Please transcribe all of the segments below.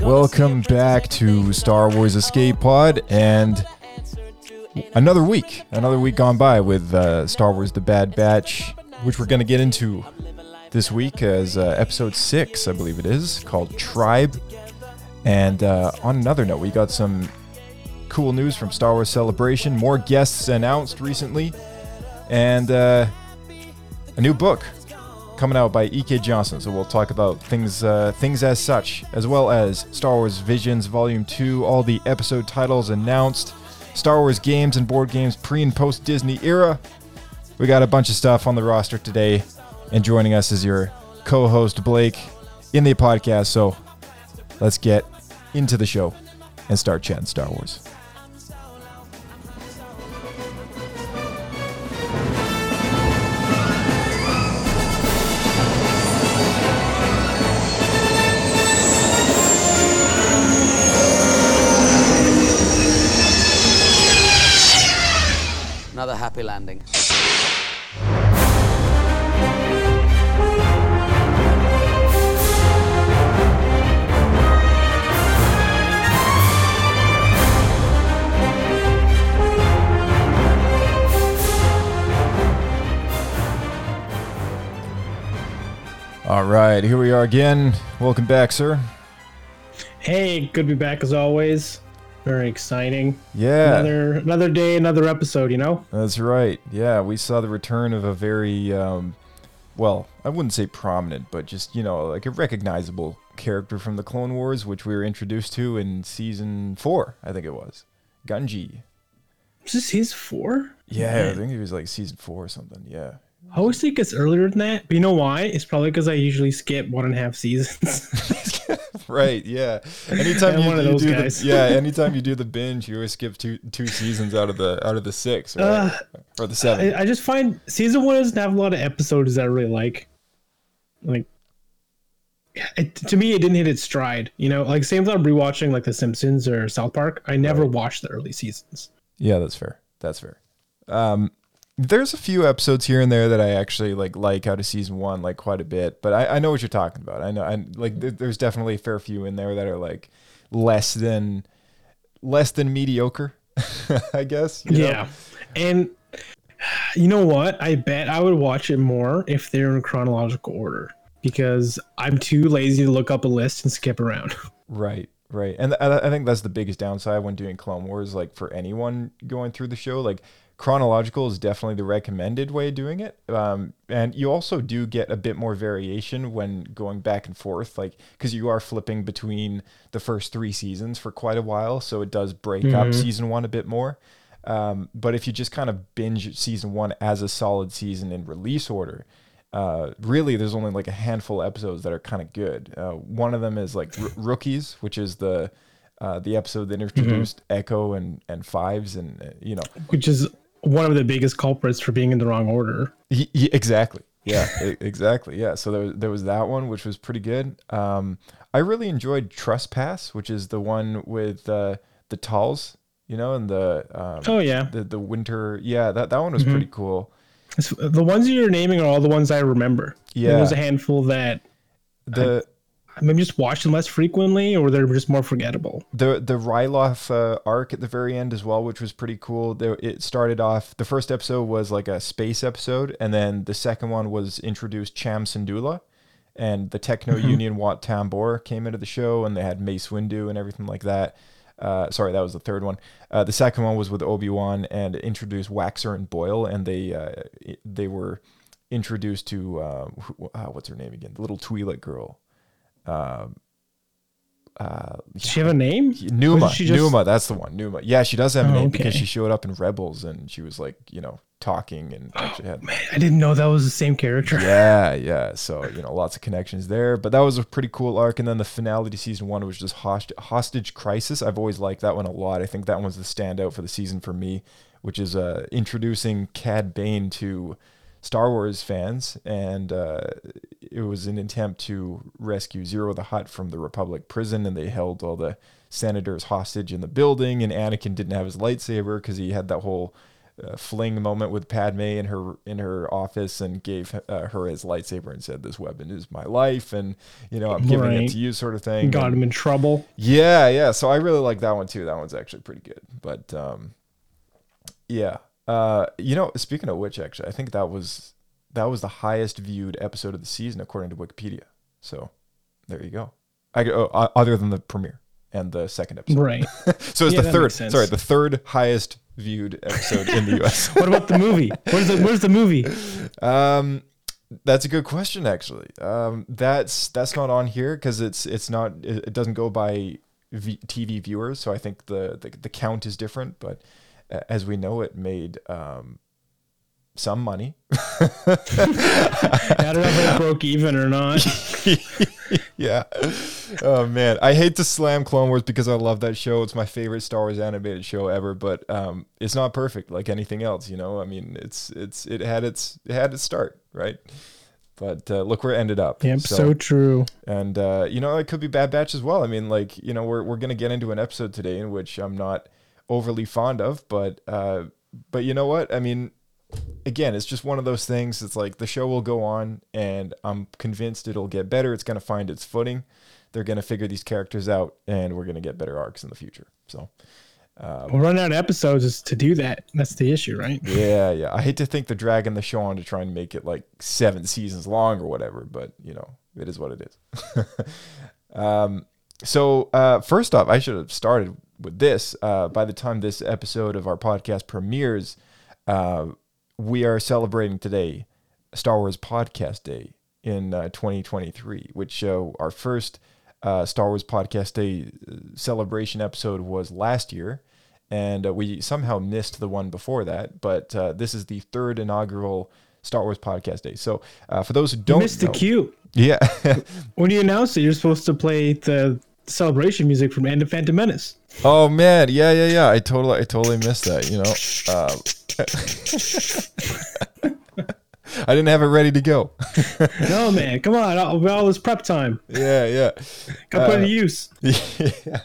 Welcome back to Star Wars Escape Pod and another week, another week gone by with uh, Star Wars The Bad Batch, which we're going to get into this week as uh, episode six, I believe it is, called Tribe. And uh, on another note, we got some cool news from Star Wars Celebration, more guests announced recently, and uh, a new book coming out by E.K. Johnston. So we'll talk about things, uh, things as such, as well as Star Wars Visions Volume Two, all the episode titles announced, Star Wars games and board games pre and post Disney era. We got a bunch of stuff on the roster today, and joining us is your co-host Blake in the podcast. So let's get into the show and start chatting Star Wars. Another happy landing. All right, here we are again. Welcome back, sir. Hey, good to be back as always. Very exciting. Yeah. Another another day, another episode, you know? That's right. Yeah, we saw the return of a very, um, well, I wouldn't say prominent, but just, you know, like a recognizable character from the Clone Wars, which we were introduced to in season four, I think it was. Gunji. Is this season four? Yeah, I think it was like season four or something. Yeah. I always think it's earlier than that. But you know why? It's probably because I usually skip one and a half seasons. Right. Yeah. Anytime I'm you, one of you those do guys. the yeah, anytime you do the binge, you always skip two two seasons out of the out of the six, right? Uh, or the seven. I, I just find season one doesn't have a lot of episodes that I really like. Like, it, to me, it didn't hit its stride. You know, like same time rewatching like The Simpsons or South Park. I never watched the early seasons. Yeah, that's fair. That's fair. Um, there's a few episodes here and there that I actually like like out of season one, like quite a bit. But I, I know what you're talking about. I know, I like. There, there's definitely a fair few in there that are like less than less than mediocre. I guess. you know? Yeah. And you know what? I bet I would watch it more if they're in chronological order because I'm too lazy to look up a list and skip around. Right. Right. And th- I think that's the biggest downside when doing Clone Wars. Like for anyone going through the show, like chronological is definitely the recommended way of doing it. Um, and you also do get a bit more variation when going back and forth, like because you are flipping between the first three seasons for quite a while, so it does break up season one a bit more. Um, but if you just kind of binge season one as a solid season in release order, uh, really there's only like a handful of episodes that are kind of good. Uh, one of them is like R- Rookies, which is the uh, the episode that introduced Echo and and Fives, and uh, you know which is one of the biggest culprits for being in the wrong order. Y- y- exactly. Yeah, exactly. Yeah. So there was, there was that one, which was pretty good. Um, I really enjoyed Trespass, which is the one with uh, the Talz, you know, and the um, Oh yeah, the the winter. Yeah, that that one was pretty cool. It's- the ones you're naming are all the ones I remember. Yeah. there's a handful that The maybe just watch them less frequently, or they're just more forgettable. the the Ryloth uh, arc at the very end as well, which was pretty cool. There, it started off. The first episode was like a space episode, and then the second one was introduced Cham Syndulla, and the Techno Union Wat Tambor came into the show, and they had Mace Windu and everything like that. Uh, sorry, that was the third one. Uh, the second one was with Obi Wan and introduced Waxer and Boil, and they uh, they were introduced to uh, uh, what's her name again? The little Twi'lek girl. Uh, Does she have a name? Numa, just- Numa, that's the one. Numa. Yeah, she does have a Oh, name because she showed up in Rebels and she was like, you know, talking and actually had. I didn't know that was the same character. Yeah, yeah. So you know, lots of connections there. But that was a pretty cool arc. And then the finale to season one was just host- hostage crisis. I've always liked that one a lot. I think that one's the standout for the season for me, which is uh, introducing Cad Bane to Star Wars fans, and uh, it was an attempt to rescue Ziro the Hutt from the Republic prison, and they held all the senators hostage in the building. And Anakin didn't have his lightsaber because he had that whole uh, fling moment with Padme in her in her office and gave uh, her his lightsaber and said, "This weapon is my life," and you know I'm giving it to you, sort of thing. Got And- him in trouble. yeah, yeah. So I really like that one too. That one's actually pretty good. But um, yeah. Uh, you know, speaking of which, actually, I think that was that was the highest viewed episode of the season according to Wikipedia. So there you go. I oh, other than the premiere and the second episode. Right. So it's Yeah, the third. Sorry, the third highest viewed episode in the U.S. What about the movie? Where's the Where's the movie? Um, that's a good question, actually. Um, that's that's not on here because it's it's not it, doesn't go by v- TV viewers, so I think the, the the count is different. But as we know, it made um some money. I don't know if it broke even or not. yeah. Oh man, I hate to slam Clone Wars because I love that show. It's my favorite Star Wars animated show ever, but um, it's not perfect like anything else. You know, I mean, it's it's it had its it had its start right, but uh, look where it ended up. Yep, so, true. and uh, you know it could be Bad Batch as well. I mean, like you know we're we're gonna get into an episode today in which I'm not overly fond of, but uh, but you know what? I mean, again, it's just one of those things. It's like the show will go on, and I'm convinced it'll get better. It's gonna find its footing. They're gonna figure these characters out, and we're gonna get better arcs in the future. So. We're running out of episodes is to do that. That's the issue, right? Yeah, yeah. I hate to think they're dragging the show on to try and make it like seven seasons long or whatever, but you know, it is what it is. um, so uh, first off, I should have started with this. Uh, by the time this episode of our podcast premieres, uh, we are celebrating today Star Wars Podcast Day in uh, 2023, which uh, our first uh, Star Wars Podcast Day uh, celebration episode was last year, and uh, we somehow missed the one before that. But uh, this is the third inaugural Star Wars Podcast Day. So uh, for those who don't Missed the know- cue. yeah, When you announced it, you're supposed to play the celebration music from End of Phantom Menace. oh man, yeah, yeah, yeah. I totally, I totally missed that. You know, um, I didn't have it ready to go. No man, come on! All, all this prep time. yeah, yeah. Got put to use. yeah.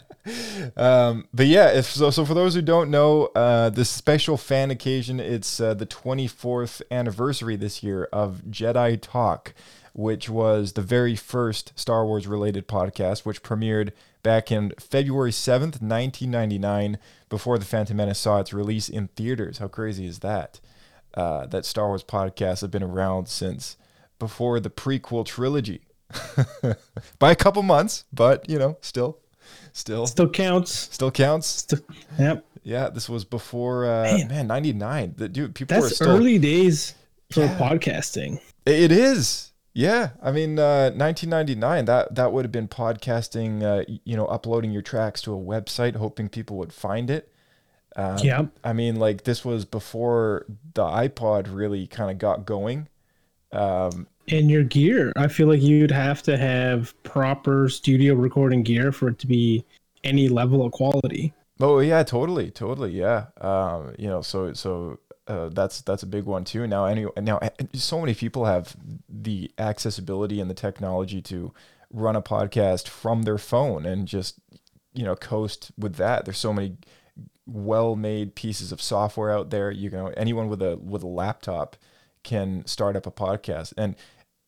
Um, but yeah, if so, so for those who don't know, uh, this special fan occasion, it's uh, the 24th anniversary this year of Jedi Talk, which was the very first Star Wars related podcast, which premiered back in February 7th, 1999, before The Phantom Menace saw its release in theaters. How crazy is that? Uh, that Star Wars podcasts have been around since before the prequel trilogy by a couple months, but you know, still, still, Still counts. still counts. Still, yep. Yeah, this was before uh, Man. man, ninety nine. The dude, people were That's still. early days for Yeah. podcasting. It is. Yeah, I mean, uh, 1999. That that would have been podcasting. Uh, you know, uploading your tracks to a website, hoping people would find it. Um, Yep. I mean, like this was before the iPod really kind of got going. Um, And your gear, I feel like you'd have to have proper studio recording gear for it to be any level of quality. Oh yeah, totally, totally, yeah. Um, you know, so so uh, that's that's a big one too. Now, any now, so many people have the accessibility and the technology to run a podcast from their phone and just you know coast with that. There's so many well-made pieces of software out there. You know, anyone with a with a laptop can start up a podcast and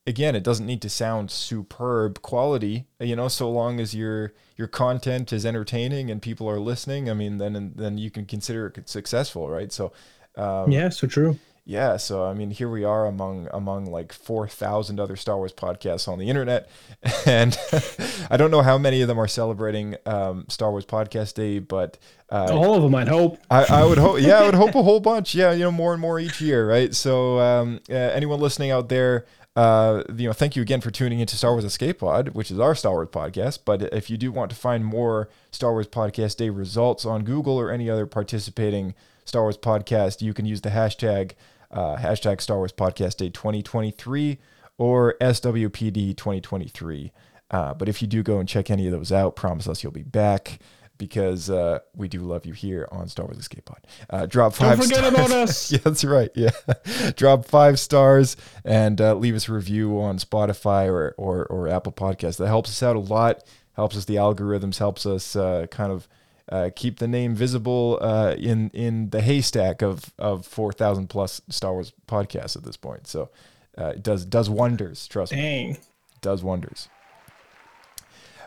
again, it doesn't need to sound superb quality, you know, so long as your your content is entertaining and people are listening. I mean, then then you can consider it successful, right? So, um, Yeah, so true. yeah. So I mean, here we are among among like four thousand other Star Wars podcasts on the internet, and I don't know how many of them are celebrating um, Star Wars Podcast Day, but uh, All of them, I'd hope. I, I would hope, yeah, I would hope a whole bunch. Yeah, you know, more and more each year, right? So, um, uh, anyone listening out there, uh, you know, thank you again for tuning into Star Wars Escape Pod, which is our Star Wars podcast. But if you do want to find more Star Wars Podcast Day results on Google or any other participating Star Wars podcast, you can use the hashtag uh, hashtag Star Wars Podcast Day 2023 or SWPD 2023. Uh, but if you do go and check any of those out, promise us you'll be back because uh, we do love you here on Star Wars Escape Pod. Uh, drop five. Don't forget stars. about us. yeah, that's right. Yeah, drop five stars and uh, leave us a review on Spotify or, or or Apple Podcasts. That helps us out a lot. Helps us the algorithms. Helps us uh, kind of. Uh, keep the name visible uh, in in the haystack of of four thousand plus Star Wars podcasts at this point. So uh, it does does wonders. Trust me Dang. does wonders.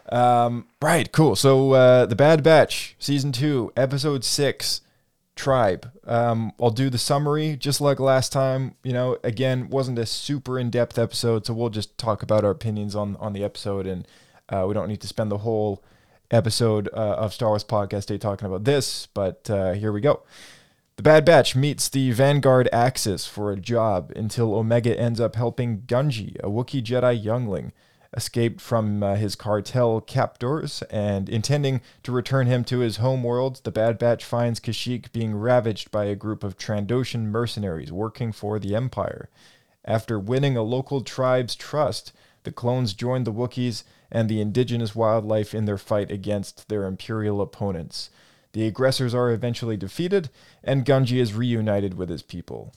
Um, right, cool. So uh, the Bad Batch, season two, episode six, Tribe. Um, I'll do the summary just like last time. You know, again, wasn't a super in depth episode, so we'll just talk about our opinions on on the episode, and uh, we don't need to spend the whole episode uh, of Star Wars Podcast Day talking about this. But uh, here we go. The Bad Batch meets the Vanguard Axis for a job until Omega ends up helping Gunji, a Wookiee Jedi youngling, escape from uh, his cartel captors and intending to return him to his home world. The Bad Batch finds Kashyyyk being ravaged by a group of Trandoshan mercenaries working for the Empire. After winning a local tribe's trust, the clones join the Wookiees and the indigenous wildlife in their fight against their Imperial opponents. The aggressors are eventually defeated, and Gunji is reunited with his people.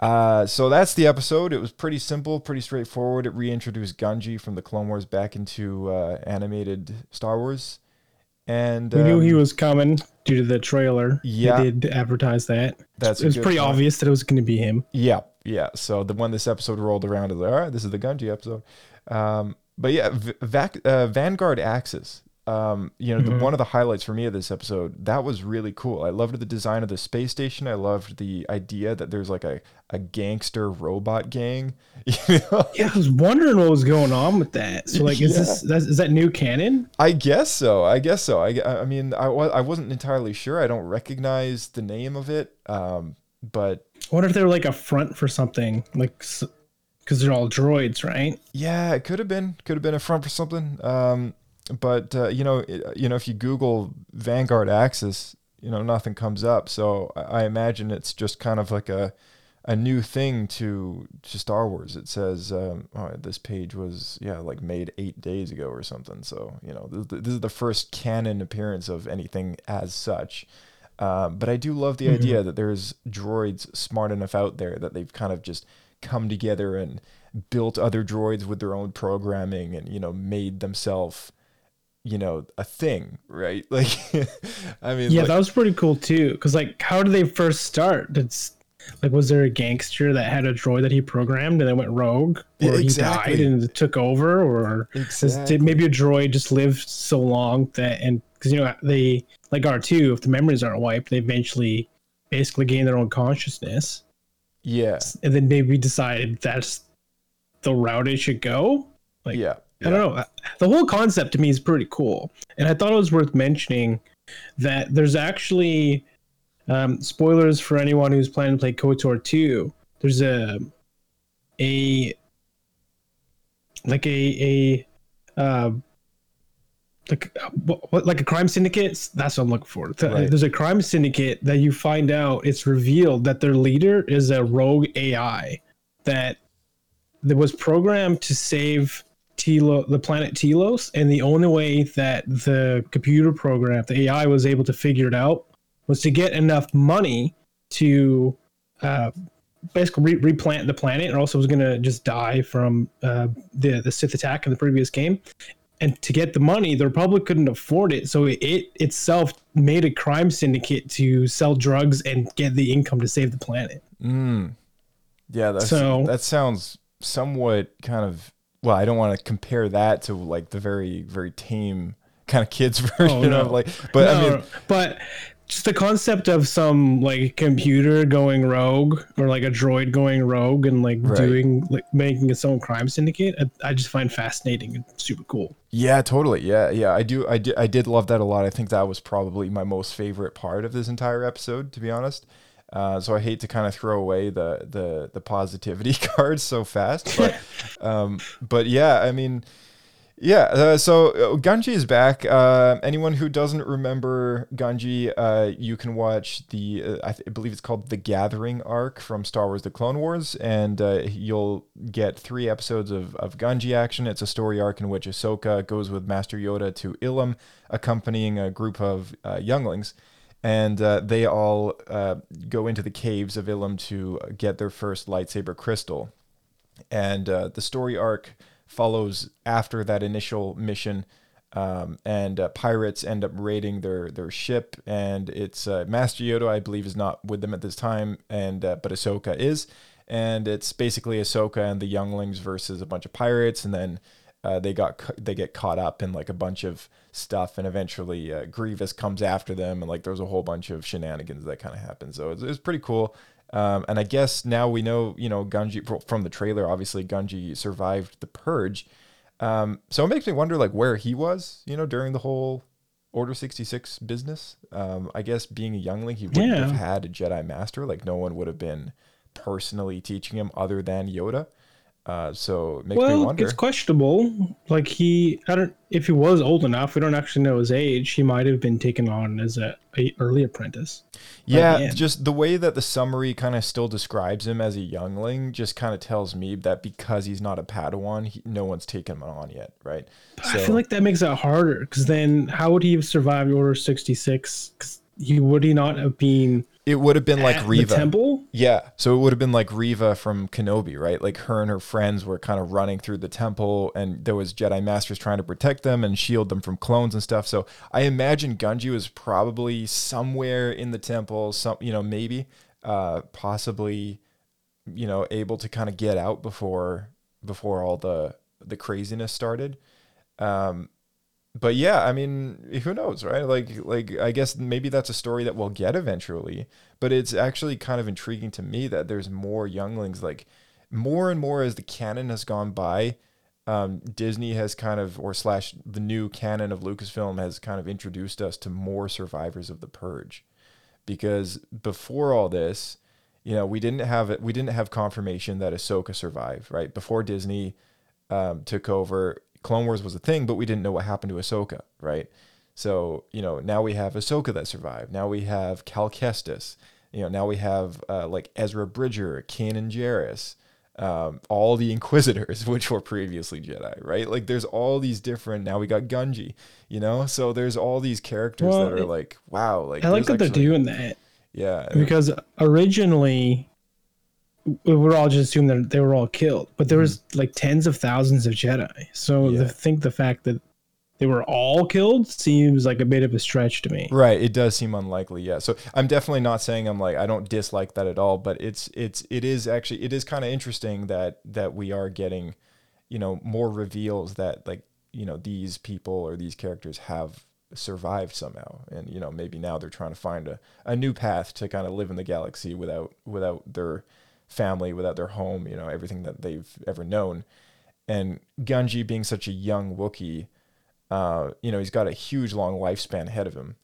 Uh, so that's the episode. It was pretty simple, pretty straightforward. It reintroduced Gunji from the Clone Wars back into uh, animated Star Wars, and We knew he um, was coming due to the trailer. Yeah. They did advertise that. That's it was pretty point. obvious that it was going to be him. Yeah, yeah. So the when this episode rolled around, I was like, all right, this is the Gunji episode. Um, but yeah, v- Vac- uh, Vanguard Axis. Um, you know, the, one of the highlights for me of this episode that was really cool. I loved the design of the space station. I loved the idea that there's like a, a gangster robot gang. You know? Yeah, I was wondering what was going on with that. So, like, is this that's, is that new canon? I guess so. I guess so. I, I mean, I, I wasn't entirely sure. I don't recognize the name of it. Um, but I wonder if they're like a front for something, like because they're all droids, right? Yeah, it could have been could have been a front for something. Um, but uh, you know, it, you know, if you Google Vanguard Axis, you know, nothing comes up. So I, I imagine it's just kind of like a a new thing to to Star Wars. It says um, oh, this page was yeah like made eight days ago or something. So you know, this, this is the first canon appearance of anything as such. Um, but I do love the idea that there's droids smart enough out there that they've kind of just come together and built other droids with their own programming and you know made themselves you know a thing right like i mean Yeah, like, that was pretty cool too. Because like, how did they first start? It's like, was there a gangster that had a droid that he programmed and then went rogue, or exactly. he died and it took over, or Exactly. did maybe a droid just lived so long that and because you know they like R two, if the memories aren't wiped, they eventually basically gain their own consciousness, yeah and then maybe decide that's the route it should go. Like, yeah I don't know. The whole concept to me is pretty cool, and I thought it was worth mentioning that there's actually um, spoilers for anyone who's planning to play KOTOR 2. There's a a like a a uh, like what, like a crime syndicate. That's what I'm looking for. Right. There's a crime syndicate that you find out it's revealed that their leader is a rogue AI that that was programmed to save Telo, the planet Telos, and the only way that the computer program, the AI, was able to figure it out was to get enough money to uh, basically re- replant the planet, or else it was going to just die from uh, the the Sith attack in the previous game. And to get the money, the Republic couldn't afford it, so it itself made a crime syndicate to sell drugs and get the income to save the planet. mm. yeah that's, So- that sounds somewhat kind of well i don't want to compare that to like the very very tame kind of kids version Oh, no. of like but i No, mean but just the concept of some like computer going rogue or like a droid going rogue and like Right. doing like making its own crime syndicate, I, I just find fascinating and super cool. Yeah, totally. Yeah, yeah. I do. I did. I did love that a lot. I think that was probably my most favorite part of this entire episode, to be honest. Uh, so I hate to kind of throw away the the the positivity cards so fast, but um, but yeah, I mean, yeah. Uh, so uh, Gunji is back. Uh, anyone who doesn't remember Gunji, uh, you can watch the uh, I, th- I believe it's called the Gathering arc from Star Wars: The Clone Wars, and uh, you'll get three episodes of of Gunji action. It's a story arc in which Ahsoka goes with Master Yoda to Ilum, accompanying a group of younglings and they all go into the caves of Ilum to get their first lightsaber crystal. And the story arc follows after that initial mission, um, and uh, pirates end up raiding their their ship, and it's uh, Master Yoda, I believe, is not with them at this time, and uh, but Ahsoka is, and it's basically Ahsoka and the younglings versus a bunch of pirates, and then uh, they got they get caught up in like a bunch of stuff, and eventually uh, Grievous comes after them, and like there's a whole bunch of shenanigans that kind of happen. So it's, it's pretty cool. Um, and I guess now we know, you know, Gunji from the trailer. Obviously, Gunji survived the purge. Um, so it makes me wonder, like, where he was, you know, during the whole Order sixty six business. Um, I guess being a youngling, he wouldn't have had a Jedi Master. Like, no one would have been personally teaching him other than Yoda. Uh, so it makes me Well, it's questionable. Like he, I don't. If he was old enough, we don't actually know his age. He might have been taken on as a, a early apprentice. Yeah, the just the way that the summary kind of still describes him as a youngling just kind of tells me that because he's not a Padawan, he, no one's taken him on yet, right? I feel like that makes it harder because then how would he have survived Order sixty six? Because He would he not have been it would have been like Reva. temple? Yeah, so it would have been like Reva from Kenobi, right? Like her and her friends were kind of running through the temple, and there was Jedi Masters trying to protect them and shield them from clones and stuff. So I imagine Gunji was probably somewhere in the temple, some you know maybe, uh, possibly, you know, able to kind of get out before before all the the craziness started. Um, but yeah, I mean, who knows, right? Like, like I guess maybe that's a story that we'll get eventually. But it's actually kind of intriguing to me that there's more younglings. Like, more and more as the canon has gone by, um, Disney has kind of, or slash the new canon of Lucasfilm has kind of introduced us to more survivors of the purge, because before all this, you know, we didn't have it. We didn't have confirmation that Ahsoka survived, right? Before Disney um, took over, Clone Wars was a thing, but we didn't know what happened to Ahsoka, right? So, you know, now we have Ahsoka that survived. Now we have Cal Kestis. You know, now we have uh, like Ezra Bridger, Kanan Jarrus, um, all the Inquisitors, which were previously Jedi, right? Like there's all these different, now we got Gunji, you know? So there's all these characters Well, that are it- like, wow. Like, I like that there's they're doing that Yeah. because originally we would all just assume that they were all killed, but there was like tens of thousands of Jedi. So Mm-hmm. Yeah. I think the fact that they were all killed seems like a bit of a stretch to me. Right, it does seem unlikely. Yeah. So I'm definitely not saying I'm like I don't dislike that at all, but it's it's it is actually it is kind of interesting that that we are getting, you know, more reveals that like, you know, these people or these characters have survived somehow. And you know, maybe now they're trying to find a, a new path to kind of live in the galaxy without without their family, without their home, you know, everything that they've ever known. And Gunji being such a young Wookiee, uh, you know, he's got a huge long lifespan ahead of him.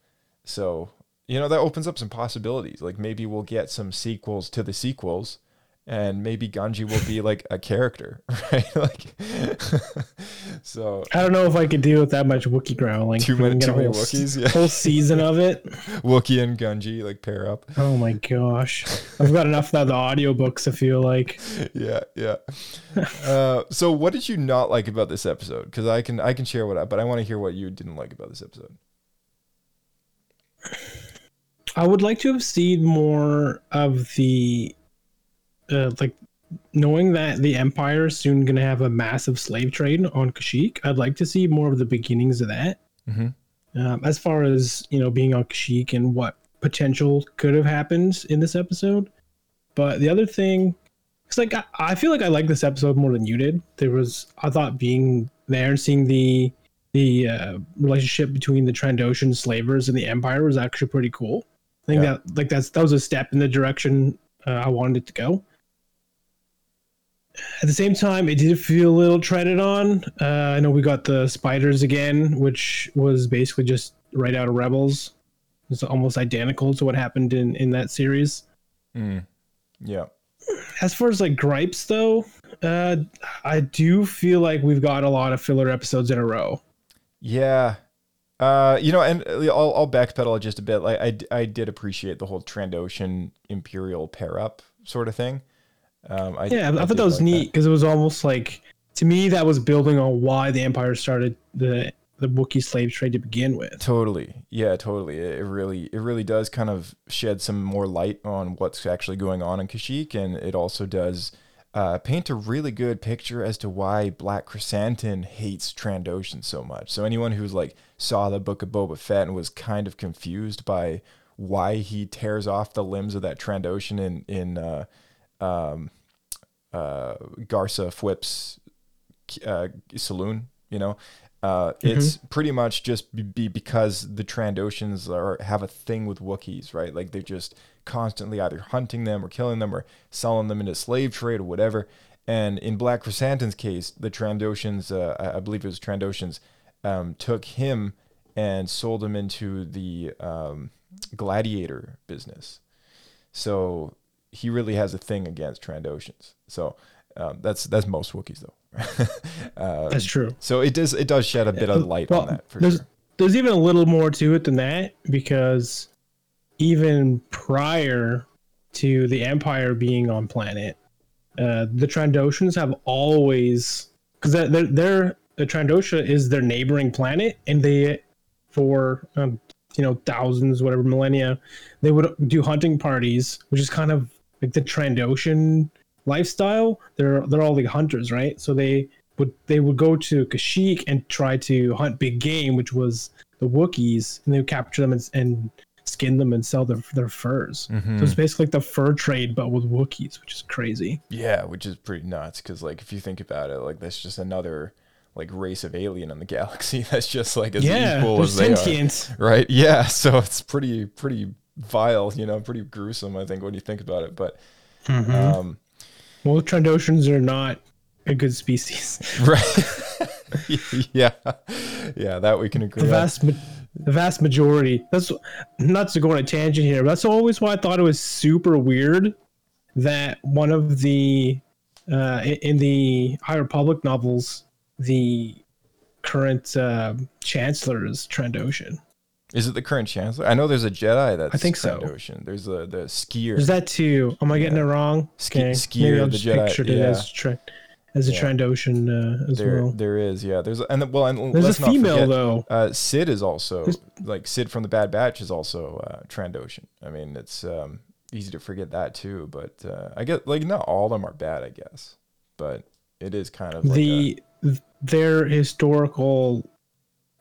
So, you know, that opens up some possibilities. Like maybe we'll get some sequels to the sequels and maybe Gunji will be like a character, right? like so I don't know if I could deal with that much Wookiee growling. Too many- too many whole Wookiees, yeah. Whole season of it. Wookiee and Gunji like pair up. Oh my gosh. I've got enough of the audiobooks, I feel like. yeah, yeah. Uh, so what did you not like about this episode? Because I can I can share what I but I want to hear what you didn't like about this episode. I would like to have seen more of the, uh, like, knowing that the Empire is soon going to have a massive slave trade on Kashyyyk. I'd like to see more of the beginnings of that. Mhm. Um, as far as you know, being on Kashyyyk and what potential could have happened in this episode. But the other thing, it's like I, I feel like I like this episode more than you did. There was I thought being there and seeing the the uh, relationship between the Trandoshan slavers and the Empire was actually pretty cool. I think Yeah. that like that's that was a step in the direction uh, I wanted it to go. At the same time, it did feel a little treaded on. Uh, I know we got the spiders again, which was basically just right out of Rebels. It's almost identical to what happened in in that series. Yeah. As far as like gripes though, uh, I do feel like we've got a lot of filler episodes in a row. Yeah. Uh, you know, and I'll, I'll backpedal just a bit. Like I, I did appreciate the whole Trandoshan Imperial pair up sort of thing. Um, I, Yeah, I, thought that was like neat because it was almost like to me that was building on why the Empire started the the Wookiee slave trade to begin with. Totally. Yeah, totally. It, it really it really does kind of shed some more light on what's actually going on in Kashyyyk and it also does uh, paint a really good picture as to why Black Krrsantan hates Trandoshan so much. So anyone who's like saw the book of Boba Fett and was kind of confused by why he tears off the limbs of that Trandoshan in in uh, um, uh, Garsa Fwip's uh, saloon, you know, uh, it's pretty much just be- be because the Trandoshans are have a thing with Wookiees, right? Like they're just constantly either hunting them or killing them or selling them into slave trade or whatever. And in Black Krrsantan's case, the Trandoshans, uh, I I believe it was Trandoshans, um, took him and sold him into the um, gladiator business. So he really has a thing against Trandoshans. So um, that's that's most Wookiees though. uh, That's true. so it does it does shed a bit of light on that for there's sure. there's even a little more to it than that because even prior to the Empire being on planet, uh, the Trandoshans have always because they're, they're the Trandosha is their neighboring planet, and they for um, you know thousands whatever millennia they would do hunting parties, which is kind of like the Trandoshan lifestyle. They're they're all like hunters, right? So they would they would go to Kashyyyk and try to hunt big game, which was the Wookiees, and they would capture them and, and skin them and sell their their furs. So it's mm-hmm. basically like the fur trade, but with Wookiees, which is crazy. Yeah, which is pretty nuts because like if you think about it, like that's just another like race of alien in the galaxy that's just like as Yeah, equal as they sentient. are, right? Yeah, so it's pretty pretty vile, you know, pretty gruesome. I think when you think about it, but Mm-hmm. um, Well, Trandoshans are not a good species. right, yeah, yeah, that we can agree. The on. vast, ma- the vast majority. That's not to go on a tangent here, but that's always why I thought it was super weird that one of the uh, in the High Republic novels, the current uh, chancellor is Trandoshan. Is it the current chancellor? I know there's a Jedi that's I think so. Trandoshan. There's a the Sskeer. Is that too? Am I getting it wrong? Ski- Okay, Sskeer, maybe the just Jedi, pictured it yeah. as tra- as a Yeah. Trandoshan uh, as there, well. there is, yeah. There's and the, well, and There's a female forget, though. Uh, Cid is also like Cid from the Bad Batch is also uh, Trandoshan. I mean, it's um, easy to forget that too. But uh, I get like not all of them are bad, I guess, but it is kind of like the their historical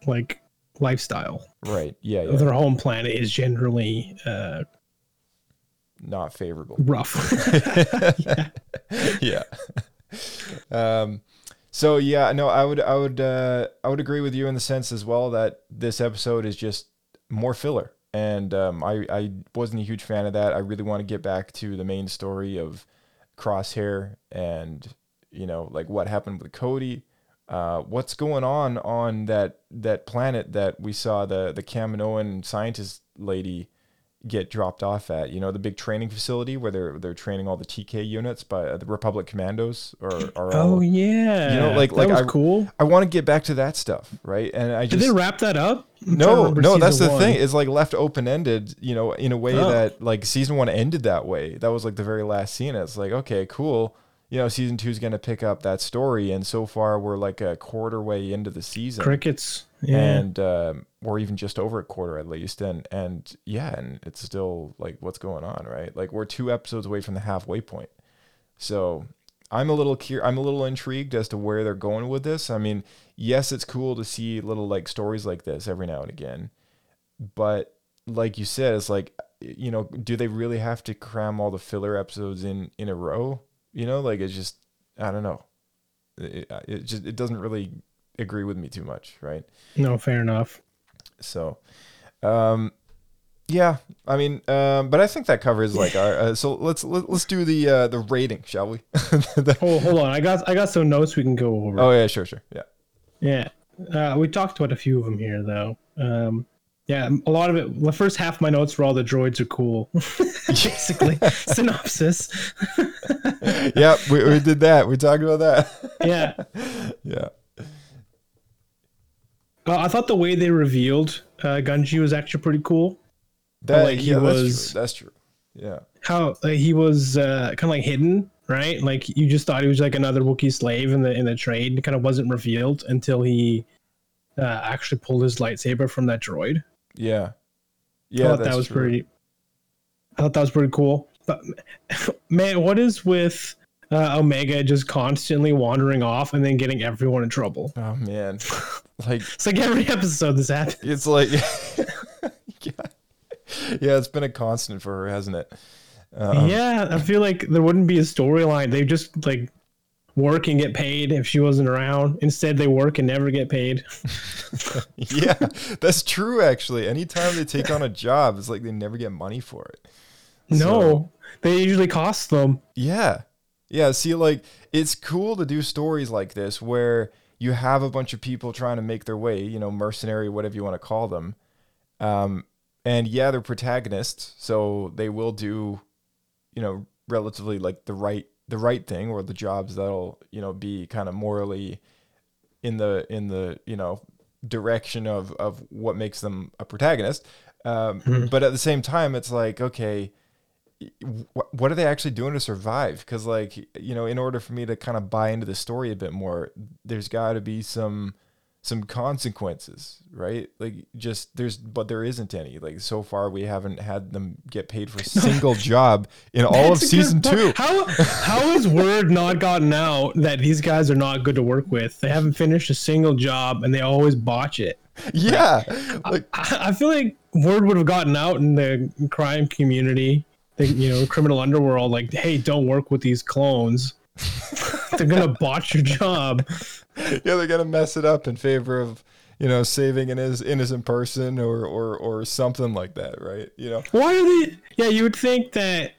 like lifestyle right. Yeah, yeah, their home planet is generally uh, not favorable. rough. yeah. um, so yeah, no, I would, I would, uh, I would agree with you in the sense as well that this episode is just more filler, and um, I, I wasn't a huge fan of that. I really want to get back to the main story of Crosshair and you know like what happened with Cody. Uh, what's going on on that that planet that we saw the the Kaminoan scientist lady get dropped off at. You know, the big training facility where they're they're training all the TK units by uh, the Republic Commandos or are oh all. yeah, You know, like that like was I, cool. I want to get back to that stuff, right? And I just, Did they wrap that up? I'm no, no, that's the season thing. It's like left open ended, you know, in a way Oh. that like season one ended that way. That was like the very last scene. It's like, okay, cool. You know, season two is going to pick up that story. And so far, we're like a quarter way into the season. Crickets. Yeah. And, um, or even just over a quarter at least. And, and yeah, and it's still like, what's going on, right? Like, we're two episodes away from the halfway point. So I'm a little cur- I'm a little intrigued as to where they're going with this. I mean, yes, it's cool to see little like stories like this every now and again, but like you said, it's like you know, do they really have to cram all the filler episodes in in a row? You know, like it's just I don't know. It, it just it doesn't really agree with me too much, right? no, fair enough. So, um, yeah, I mean, um, but I think that covers like our. Uh, so let's let, let's do the uh, the rating, shall we? The- Oh, hold on. I got I got some notes we can go over. oh yeah, sure, sure, yeah. Yeah. Uh, we talked about a few of them here, though. Um, yeah, a lot of it. The first half of my notes were all the droids are cool. Basically, synopsis. yep, we, we did that. We talked about that. Yeah, yeah. uh, I thought the way they revealed uh, Gunji was actually pretty cool. That, like he yeah, that's was- true. That's true. Yeah. How uh, he was uh, kind of like hidden, right? Like you just thought he was like another Wookiee slave in the in the trade. It kind of wasn't revealed until he uh, actually pulled his lightsaber from that droid. Yeah. I Yeah, thought that was true. pretty. I thought that was pretty cool. But man, what is with uh, Omega just constantly wandering off and then getting everyone in trouble? Oh man. like It's like every episode this happens. it's like yeah. yeah, it's been a constant for her, hasn't it? Um, yeah, I feel like there wouldn't be a storyline. They just like work and get paid if she wasn't around. Instead, they work and never get paid. yeah, that's true. Actually, anytime they take on a job, it's like they never get money for it. No, they usually cost them. Yeah. Yeah. See, like, it's cool to do stories like this where you have a bunch of people trying to make their way, you know, mercenary, whatever you want to call them. Um, and yeah, they're protagonists, so they will do, you know, relatively like the right the right thing or the jobs that'll, you know, be kind of morally in the in the, you know, direction of of what makes them a protagonist. Um, but at the same time, it's like, okay, wh- what are they actually doing to survive? Because like you know, in order for me to kind of buy into the story a bit more, there's got to be some some consequences, right? Like just there's, but there isn't any. Like so far, we haven't had them get paid for a single job in all of season two. How how has word not gotten out that these guys are not good to work with? They haven't finished a single job and they always botch it. Yeah, like I, I feel like word would have gotten out in the crime community, the you know criminal underworld. Like, hey, don't work with these clones. They're gonna botch your job. yeah, they're gonna mess it up in favor of you know saving an is- innocent person or or or something like that, right? You know. Why are they? Yeah, you would think that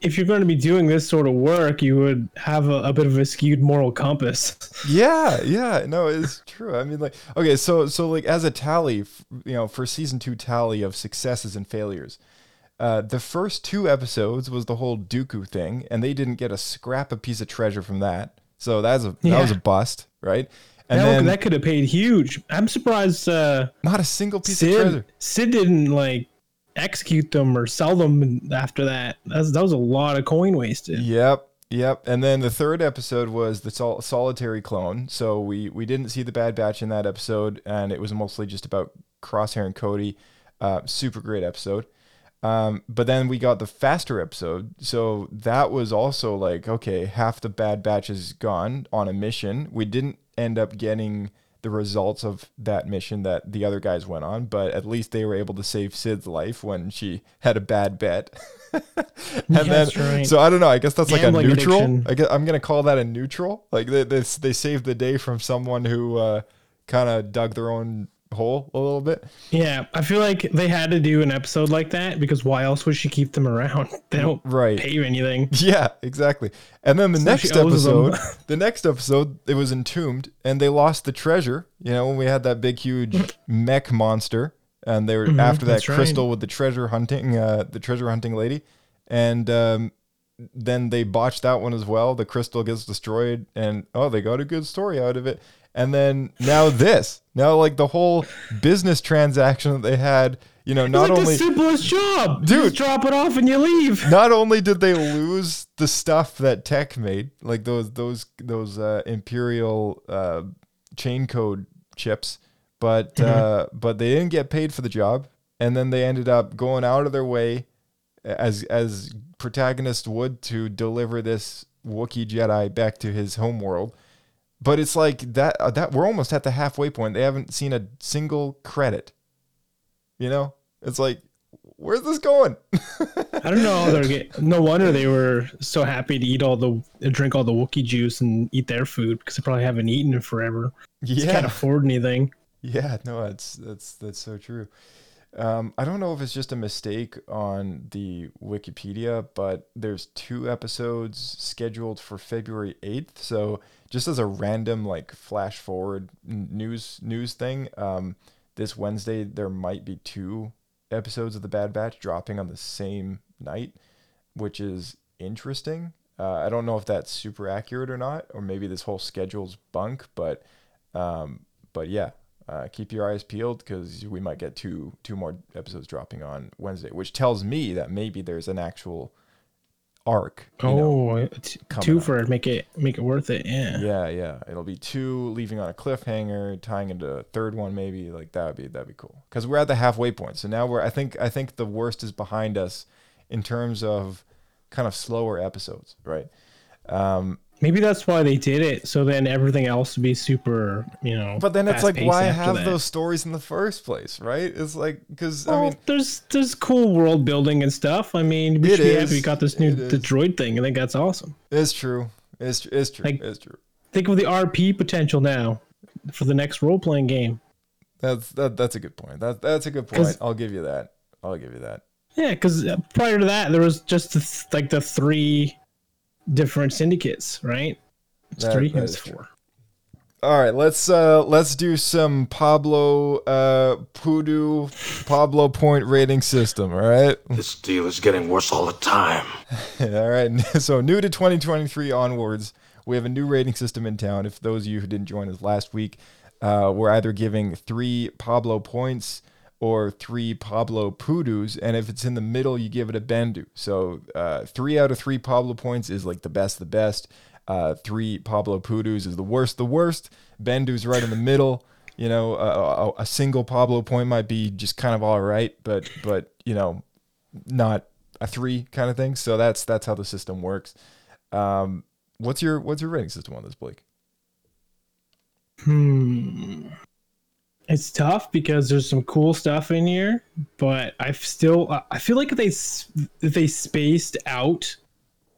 if you're going to be doing this sort of work, you would have a, a bit of a skewed moral compass. Yeah, yeah, no, it's true. I mean, like, okay, so so like as a tally, you know, for season two tally of successes and failures, uh, the first two episodes was the whole Dooku thing, and they didn't get a scrap of piece of treasure from that. So that's a that was a bust, right? And that, then that could have paid huge. I'm surprised uh, not a single piece of Cid treasure. Cid didn't like execute them or sell them after that. That was, that was a lot of coin wasted. Yep, yep. And then the third episode was the sol- solitary clone. So we we didn't see the Bad Batch in that episode, and it was mostly just about Crosshair and Cody. Uh, super great episode. Um, but then we got the faster episode. So that was also like, okay, half the Bad Batch is gone on a mission. We didn't end up getting the results of that mission that the other guys went on, but at least they were able to save Cid's life when she had a bad bet. and then, right. so I don't know. I guess that's like a neutral. addiction. I guess I'm gonna call that a neutral. Like they they, they saved the day from someone who uh, kind of dug their own hole a little bit. Yeah, I feel like they had to do an episode like that because why else would she keep them around? They don't Right. pay you anything. Yeah, exactly. And then the So next she owes them. episode, the next episode, it was entombed, and they lost the treasure. You know, when we had that big, huge mech monster, and they were after that Mm-hmm. that's right. crystal with the treasure hunting, uh, the treasure hunting lady, and um, then they botched that one as well. The crystal gets destroyed, and oh, they got a good story out of it. And then now this, now like the whole business transaction that they had, you know, not like only the simplest job. Dude. You just drop it off and you leave. not only did they lose the stuff that Tech made, like those those those uh, Imperial uh, chain code chips, but uh, but they didn't get paid for the job, and then they ended up going out of their way, as as protagonist would, to deliver this Wookiee Jedi back to his home world. But it's like that uh, that we're almost at the halfway point. They haven't seen a single credit. You know, it's like, where's this going? I don't know. They're get, no wonder they were so happy to eat all the drink all the Wookiee juice and eat their food because they probably haven't eaten in forever. They can't yeah, afford anything. yeah, no, that's that's that's so true. Um, I don't know if it's just a mistake on the Wikipedia, but there's two episodes scheduled for February 8th. So just as a random like flash forward news news thing, um, this Wednesday there might be two episodes of the Bad Batch dropping on the same night, which is interesting. Uh, I don't know if that's super accurate or not, or maybe this whole schedule's bunk, but um, but yeah, uh, keep your eyes peeled because we might get two two more episodes dropping on Wednesday, which tells me that maybe there's an actual arc. you know, Oh, t- two for it. Make it make it worth it. Yeah. yeah, yeah. It'll be two leaving on a cliffhanger, tying into a third one maybe. Like that would be that'd be cool. Because we're at the halfway point. So now we're I think I think the worst is behind us in terms of kind of slower episodes, right? Um, Maybe that's why they did it. So then everything else would be super, you know. but then it's like, why have that. those stories in the first place, right? It's like because Well, I mean, there's there's cool world building and stuff. I mean, we It should be happy we got this new It the is. droid thing. I think that's awesome. it's true. It's it's true. Like- it's true. Think of the RP potential now for the next role playing game. That's that, that's a good point. That that's a good point. I'll give you that. I'll give you that. Yeah, because uh, prior to that, there was just the, th- like the three different syndicates, right? It's That- three. that It's four. All right, let's uh let's do some Pablo uh Pudu Pablo point rating system, all right? This deal is getting worse all the time. all right. So new to 2023 onwards, we have a new rating system in town. If those of you who didn't join us last week, uh, we're either giving three Pablo points or three Pablo Pudus, and if it's in the middle, you give it a Bendu. So uh, three out of three Pablo points is like the best, the best. Uh, three Pablo Pudus is the worst, the worst. Bendu's right in the middle. You know, a, a, single Pablo point might be just kind of all right, but but you know, not a three kind of thing. So that's that's how the system works. Um, what's your what's your rating system on this, Blake? Hmm. It's tough because there's some cool stuff in here, but I still I feel like if they if they spaced out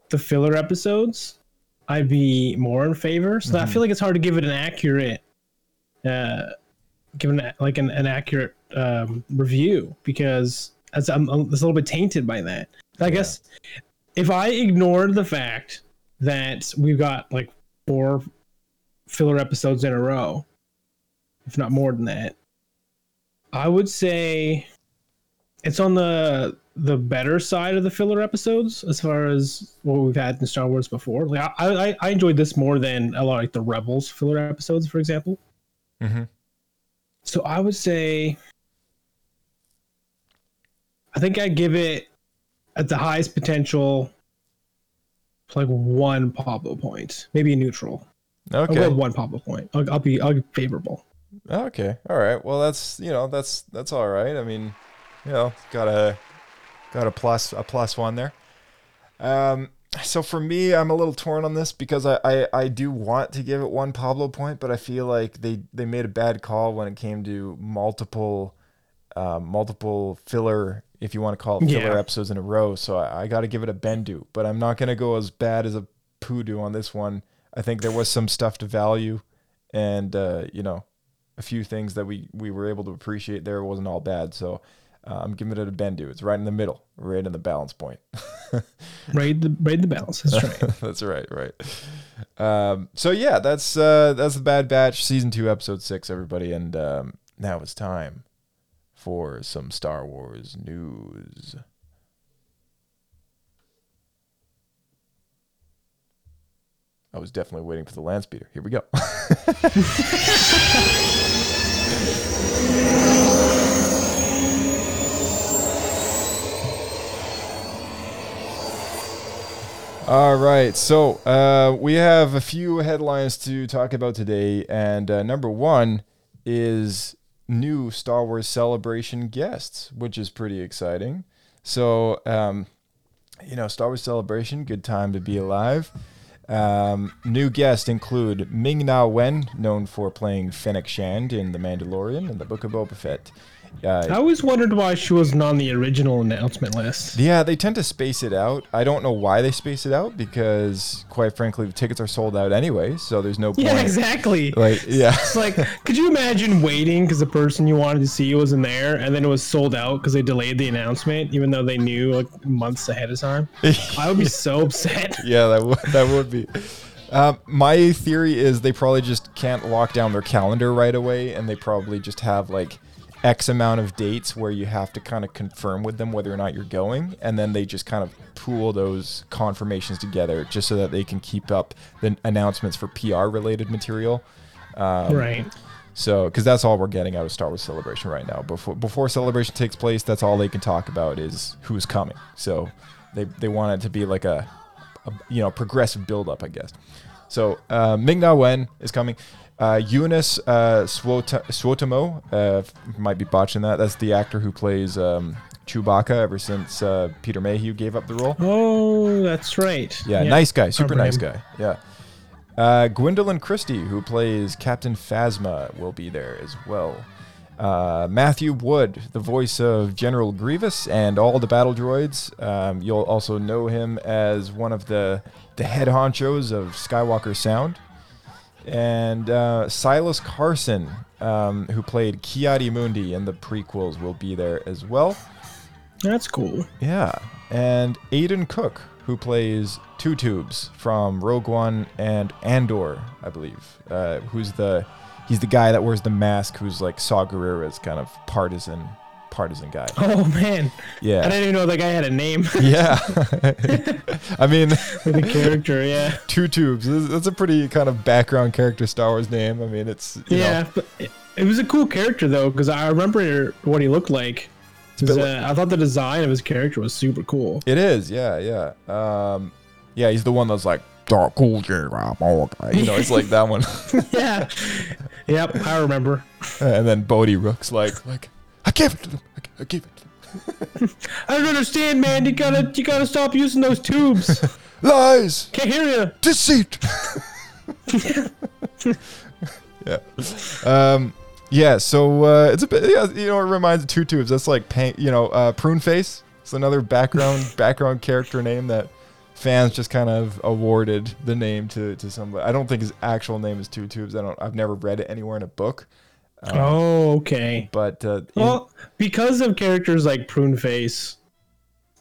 the filler episodes, I'd be more in favor. So I feel like it's hard to give it an accurate, uh, give it like an, an accurate um, review because as I'm, I'm it's a little bit tainted by that. I guess if I ignored the fact that we've got like four filler episodes in a row, if not more than that. I would say it's on the the better side of the filler episodes as far as what we've had in Star Wars before. Like I I, I enjoyed this more than a lot of, like the Rebels filler episodes, for example. Mhm. So I would say I think I'd give it at the highest potential like one Pablo point, maybe a neutral. Okay. one Pablo point. I'll, I'll be I'll be favorable. Okay. All right. Well, that's you know that's that's all right. I mean, you know, got a got a plus a plus one there. Um. So for me, I'm a little torn on this because I, I, I do want to give it one Pablo point, but I feel like they, they made a bad call when it came to multiple um, multiple filler, if you want to call it filler Yeah. episodes in a row. So I, I got to give it a Bendu, but I'm not gonna go as bad as a Pudu on this one. I think there was some stuff to value, and uh, you know, a few things that we we were able to appreciate there. It wasn't all bad. So uh, I'm giving it a Bendu. It's right in the middle, right in the balance point. right, the raid the balance. That's right. that's right, right. Um, so yeah, that's uh, that's the Bad Batch season two, episode six, everybody, and um, now it's time for some Star Wars news. I was definitely waiting for the land speeder. Here we go. All right, so uh, we have a few headlines to talk about today, and uh, number one is new Star Wars Celebration guests, which is pretty exciting. So, um, you know, Star Wars Celebration, good time to be alive. Um, new guests include Ming Na Wen, known for playing Fennec Shand in The Mandalorian and the Book of Boba Fett. I Uh, always wondered why she wasn't on the original announcement list. yeah, they tend to space it out. I don't know why they space it out because, quite frankly, the tickets are sold out anyway, so there's no point. Yeah, exactly. Like, yeah. It's like, could you imagine waiting because the person you wanted to see wasn't there, and then it was sold out because they delayed the announcement, even though they knew like months ahead of time? I would be so upset. yeah, that would that would be. Um, my theory is they probably just can't lock down their calendar right away, and they probably just have like X amount of dates where you have to kind of confirm with them whether or not you're going, and then they just kind of pool those confirmations together just so that they can keep up the announcements for PR related material. Um, right. So, because that's all we're getting out of Star Wars Celebration right now. Before before Celebration takes place, that's all they can talk about is who's coming. So, they they want it to be like a, a you know progressive build up, I guess. So, uh, Ming Na Wen is coming. Uh, Joonas uh, uh, might be botching that. That's the actor who plays um, Chewbacca ever since uh, Peter Mayhew gave up the role. Oh, that's right. Yeah, nice guy, super remember nice him. guy. Yeah. Uh, Gwendoline Christie, who plays Captain Phasma, will be there as well. Uh, Matthew Wood, the voice of General Grievous and all the battle droids. Um, you'll also know him as one of the the head honchos of Skywalker Sound. And uh, Silas Carson, um, who played Ki-Adi-Mundi in the prequels, will be there as well. That's cool. Yeah, and Aidan Cook, who plays Two Tubes from Rogue One and Andor, I believe. Uh, who's the he's the guy that wears the mask, who's like Saw Gerrera's kind of partisan partisan guy. Oh man. Yeah. I didn't even know that guy had a name. Yeah, I mean, the character, yeah. Two Tubes. That's a pretty kind of background character Star Wars name. I mean, it's you Yeah, it, it was a cool character though, because I remember what he looked like. uh, I thought the design of his character was super cool. it is. Yeah, yeah, um, yeah. He's the one that's like dark cool, you know, it's like that one. yeah. Yep, I remember. and then Bodhi Rook's like, like I gave it to them. I, I gave it to them. I don't understand, man. You gotta, you gotta stop using those tubes. Lies, Can't hear you. deceit. yeah. Um. Yeah. So uh, it's a bit. Yeah. You know, it reminds of two tubes. That's like paint. You know, uh, prune face. It's another background background character name that fans just kind of awarded the name to to somebody. I don't think his actual name is two tubes. I don't. I've never read it anywhere in a book. Oh, okay. But uh, in- Well, because of characters like Prune Face,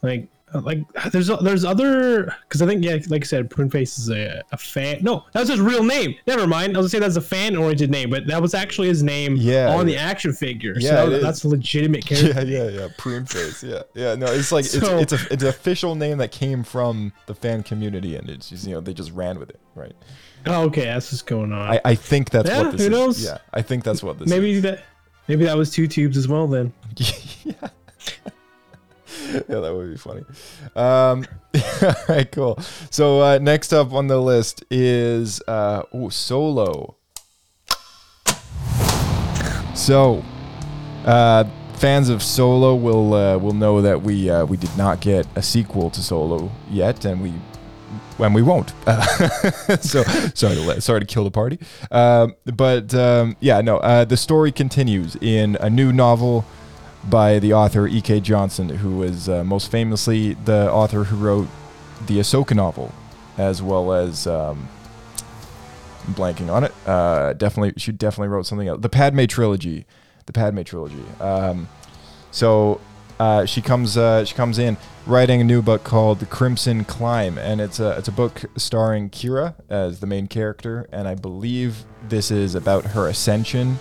like Uh, like there's there's other because I think yeah, like I said, Prune Face is a, a fan. No, that's his real name. Never mind. I was gonna say that's a fan oriented name, but that was actually his name Yeah, on the action figure. Yeah, so is. that's a legitimate character. Yeah, yeah, yeah. Prune face. Yeah, yeah. No, it's like So- it's it's a it's an official name that came from the fan community, and it's just you know they just ran with it, right? Oh, okay, that's what's going on. I, I think that's Yeah, what this who is. knows? Yeah, I think that's what this maybe is. that maybe that was two tubes as well. Then yeah. yeah, that would be funny. Um, all right, cool. So uh, next up on the list is uh, oh, Solo. So, uh, fans of Solo will uh, will know that we uh, we did not get a sequel to Solo yet, and we when we won't. so sorry to let, sorry to kill the party. Um, but um, yeah, no. Uh, the story continues in a new novel by the author E.K. Johnston, who is uh, most famously the author who wrote the Ahsoka novel, as well as um, blanking on it. Uh, definitely, she definitely wrote something else. The Padme trilogy, the Padme trilogy. Um, so uh, she comes uh, she comes in writing a new book called The Crimson Climb, and it's a it's a book starring Qi'ra as the main character, and I believe this is about her ascension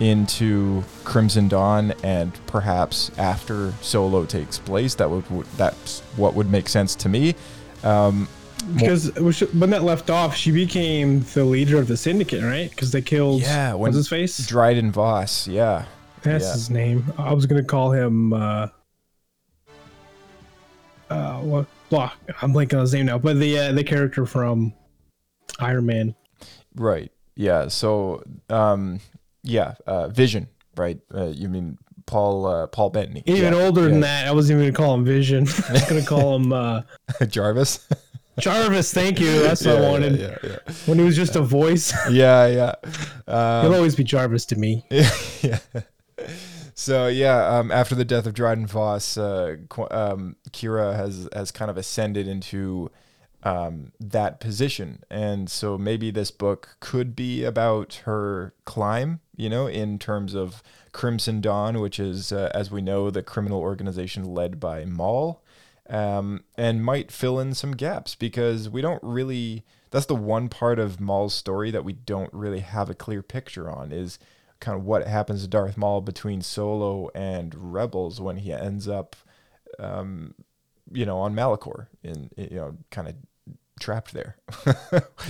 into Crimson Dawn, and perhaps after Solo takes place, that would, that's what would make sense to me. Um, because when that left off, she became the leader of the syndicate, right? Because they killed yeah, when what's his face? Dryden Voss, yeah, That's yeah. his name. I was gonna call him. uh uh, what? Blah. I'm blanking on his name now. But the uh, the character from Iron Man. Right. Yeah. So, um, yeah, uh, Vision. Right. Uh, you mean Paul uh, Paul Bettany? Even Yeah, older than that, I wasn't even gonna call him Vision. I was gonna call him uh, Jarvis. Jarvis. Thank you. That's what Yeah, I wanted. Yeah. Yeah. When he was just a voice, Yeah. Yeah. yeah. he'll always be Jarvis to me. yeah. So yeah, um, after the death of Dryden Voss, uh, um, Qi'ra has has kind of ascended into um, that position, and so maybe this book could be about her climb. You know, in terms of Crimson Dawn, which is, uh, as we know, the criminal organization led by Maul, um, and might fill in some gaps because we don't really. That's the one part of Maul's story that we don't really have a clear picture on. Is kind of what happens to Darth Maul between Solo and Rebels when he ends up, um, you know, on Malachor, in you know, kind of trapped there.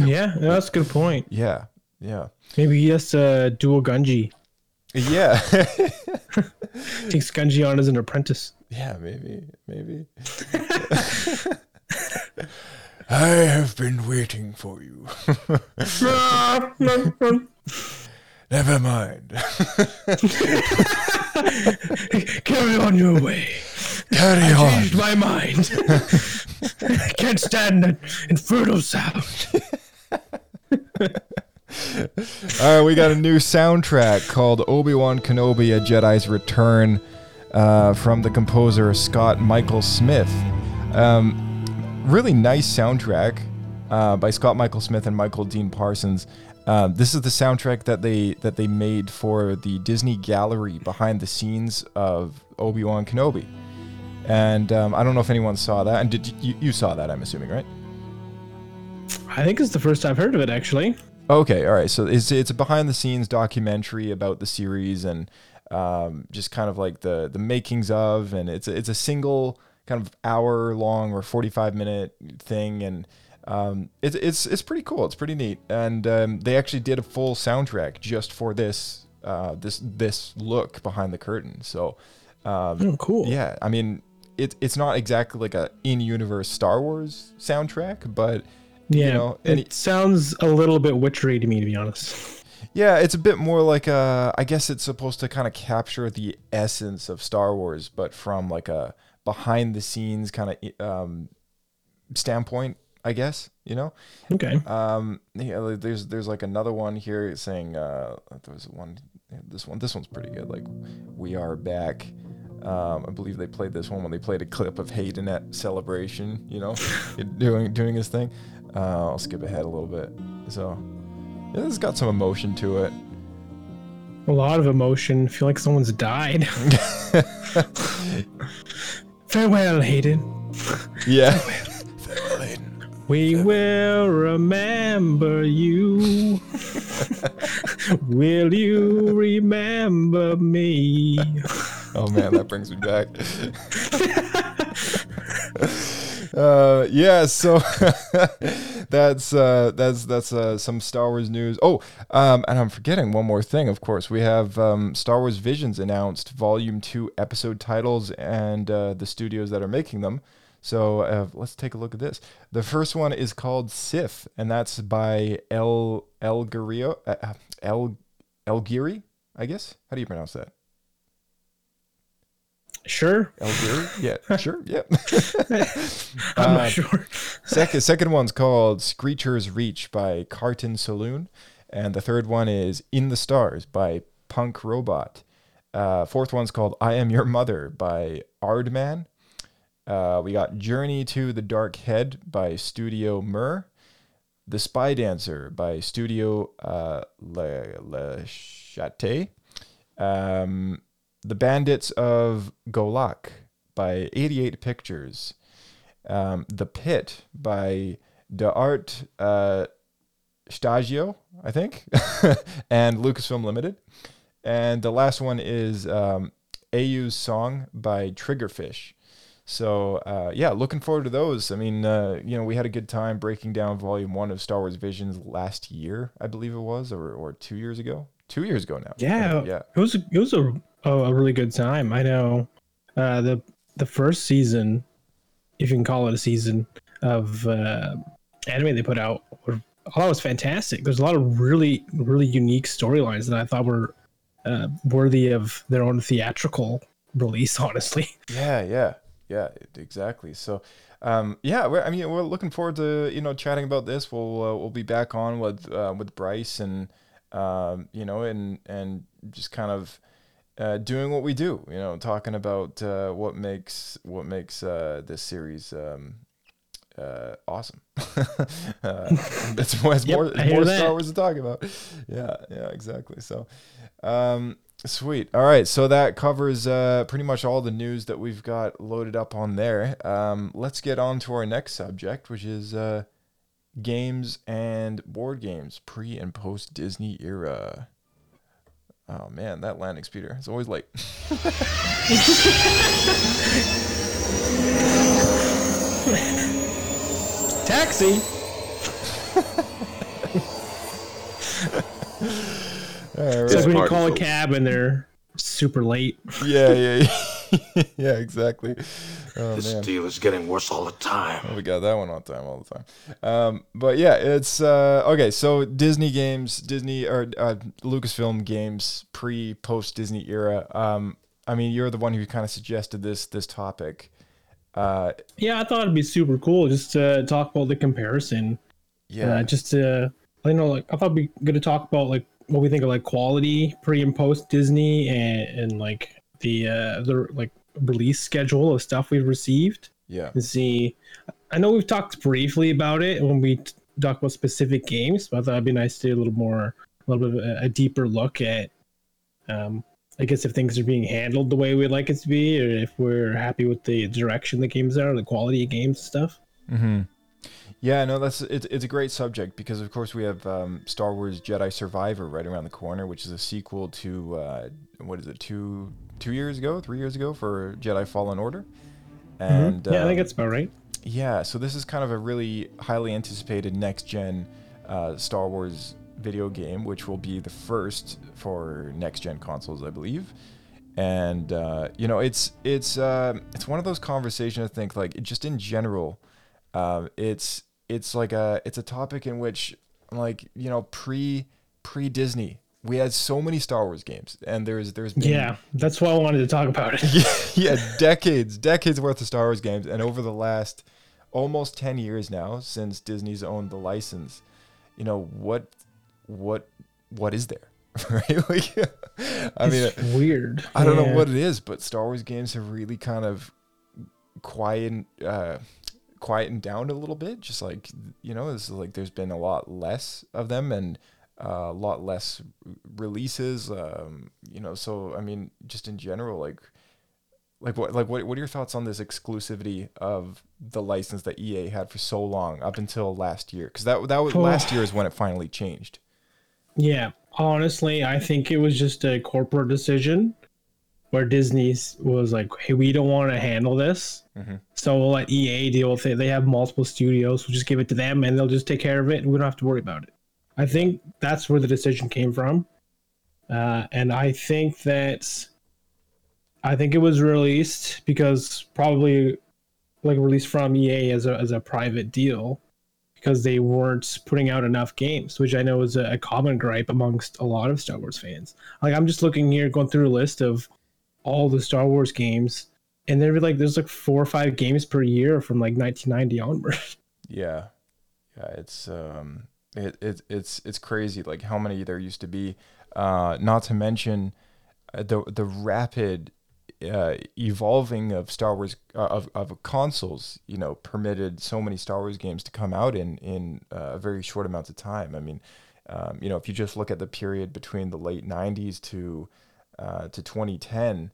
Yeah, no, that's a good point. yeah, yeah, Maybe he has to uh, duel Gunji. yeah, Takes Gunji on as an apprentice. yeah. Maybe, maybe. I have been waiting for you. Never mind. Carry on your way. Carry on. Changed my mind. I can't stand that infernal sound. All right, we got a new soundtrack called Obi Wan Kenobi: A Jedi's Return uh, from the composer Scott Michael Smith. Um, really nice soundtrack uh, by Scott Michael Smith and Michael Dean Parsons. Uh, this is the soundtrack that they that they made for the Disney Gallery behind the scenes of Obi Wan Kenobi. And um, I don't know if anyone saw that. And did you, you saw that? I'm assuming, right? I think it's the first I've heard of it, actually. Okay, all right. So it's it's a behind the scenes documentary about the series and um, just kind of like the the makings of, and it's a, it's a single kind of hour long or forty five minute thing, and um, it's it's it's pretty cool. It's pretty neat, and um, they actually did a full soundtrack just for this uh, this this look behind the curtain. So um, Oh, cool. yeah, I mean, it, it's not exactly like a in-universe Star Wars soundtrack, but Yeah, you know, it any, sounds a little bit witchery to me, to be honest. yeah, it's a bit more like a. I guess it's supposed to kind of capture the essence of Star Wars, but from like a behind-the-scenes kind of um, standpoint. I guess you know. Okay. Um, yeah, there's there's like another one here saying uh, there's one. This one, this one's pretty good. Like, we are back. Um, I believe they played this one when they played a clip of Hayden at Celebration. You know, doing doing his thing. Uh, I'll skip ahead a little bit. So, yeah, this has got some emotion to it. A lot of emotion. feel like someone's died. Farewell, Hayden. Yeah. Farewell, Hayden. We will remember you. will you remember me? Oh man, that brings me back. uh, yeah, so that's uh, that's that's uh, some Star Wars news. Oh, um, and I'm forgetting one more thing. Of course, we have um, Star Wars Visions announced Volume Two episode titles and uh, the studios that are making them. So uh, let's take a look at this. The first one is called Sith, and that's by El El Gurio, uh, El El Giri, I guess. How do you pronounce that? Sure. Elgiri? Yeah, sure. Yeah. I'm Uh, not sure. second, second one's called Screecher's Reach by Cartoon Saloon. And the third one is In the Stars by Punk Robot. Uh, fourth one's called I Am Your Mother by Aardman. Uh, we got Journey to the Dark Head by Studio Mir. The Spy Dancer by Studio uh, Le, Le Chate. Um, the Bandits of Golak by 88 Pictures. Um, the Pit by De Art uh, Stagio, I think, and Lucasfilm Limited. And the last one is um, Aau's Song by Triggerfish. So uh, yeah, looking forward to those. I mean, uh, you know, we had a good time breaking down Volume One of Star Wars Visions last year, I believe it was, or or two years ago. Two years ago now. Yeah, yeah. It was it was a a, a really good time. I know uh, the the first season, if you can call it a season of uh, anime they put out, were, I thought was fantastic. There's a lot of really really unique storylines that I thought were uh, worthy of their own theatrical release. Honestly, Yeah, yeah, yeah, exactly. So, um, yeah, I mean, we're looking forward to you know chatting about this. We'll uh, we'll be back on with uh, with Bryce and um, you know and and just kind of uh, doing what we do. You know, talking about uh, what makes what makes uh, this series. Um, uh, awesome. uh, it's more, it's Yep, more, I hear more. Star Wars to talk about. Yeah, yeah, exactly. So, um, sweet. All right, so that covers uh, pretty much all the news that we've got loaded up on there. Um, let's get on to our next subject, which is uh, games and board games, pre and post Disney era. Oh man, that landing speeder is always late. Taxi. It's like when you call a cab and they're super late. yeah, yeah, yeah, yeah, exactly. Oh This man. deal is getting worse all the time. We got that one on time all the time. Um, but yeah, it's uh, okay. So Disney games, Disney or uh, Lucasfilm games, pre post Disney era. Um, I mean, you're the one who kind of suggested this this topic. Uh, Yeah, I thought it'd be super cool just to talk about the comparison. yeah, Uh, just to, I know, like I thought it'd be good to talk about like what we think of like quality pre and post Disney and, and like the uh the like release schedule of stuff we've received. yeah, and see. I know we've talked briefly about it when we t- talk about specific games, but I thought it'd be nice to do a little more, a little bit of a, a deeper look at, um, I guess if things are being handled the way we'd like it to be, or if we're happy with the direction the games are, the quality of games and stuff. Mm-hmm. Yeah, no, that's it's it's a great subject because of course we have um, Star Wars Jedi Survivor right around the corner, which is a sequel to uh, what is it two two years ago, three years ago for Jedi Fallen Order, and yeah, I think um, that's about right. yeah, so this is kind of a really highly anticipated next gen uh, Star Wars video game, which will be the first for next gen consoles, I believe. And uh, you know, it's it's uh, it's one of those conversations. I think like just in general, um, it's it's like a it's a topic in which like you know pre pre Disney we had so many Star Wars games, and there's there's been Yeah, that's why I wanted to talk about it. yeah, decades, decades worth of Star Wars games, and over the last almost ten years now, since Disney's owned the license, you know what, what, what is there, right? Like, I mean, weird. I don't know what it is, but Star Wars games have really kind of quiet, uh, quietened down a little bit. Just like you know, it's like there's been a lot less of them and uh, a lot less releases. Um, you know, so I mean, just in general, like, like what, like what, what are your thoughts on this exclusivity of the license that EA had for so long up until last year? Because that that was Oh. last year is when it finally changed. Yeah, honestly, I think it was just a corporate decision where Disney's was like, "Hey, we don't want to handle this, Mhm. so we'll let EA deal with it. They have multiple studios. We'll just give it to them, and they'll just take care of it, and we don't have to worry about it." I think that's where the decision came from, uh, and I think that I think it was released because probably like released from EA as a as a private deal because they weren't putting out enough games, which I know is a, a common gripe amongst a lot of Star Wars fans. Like I'm just looking here, going through a list of all the Star Wars games, and there were like there's like four or five games per year from like 1990 onward. Yeah, yeah, it's um, it, it it's it's crazy like how many there used to be. Uh, not to mention uh, the the rapid uh, evolving of Star Wars uh, of of consoles. You know, permitted so many Star Wars games to come out in in uh, a very short amount of time. I mean, um, you know, if you just look at the period between the late '90s to uh, to 2010.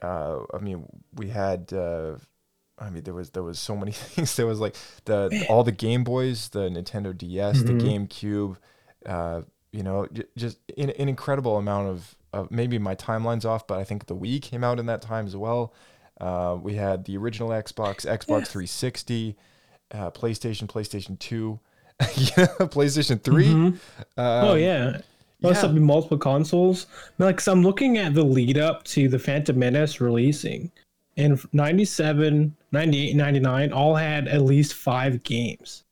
Uh, I mean, we had I mean, there was there was so many things. There was like the all the Game Boys, the Nintendo DS, the GameCube. Uh, you know, j- just an, an incredible amount of, of. Maybe my timeline's off, but I think the Wii came out in that time as well. Uh, we had the original Xbox, Xbox 360, uh, PlayStation, PlayStation 2, yeah, PlayStation 3. oh yeah. Well, yeah. yeah. be multiple consoles. Like, so I'm looking at the lead up to the Phantom Menace releasing, and 97, 98, 99 all had at least five games.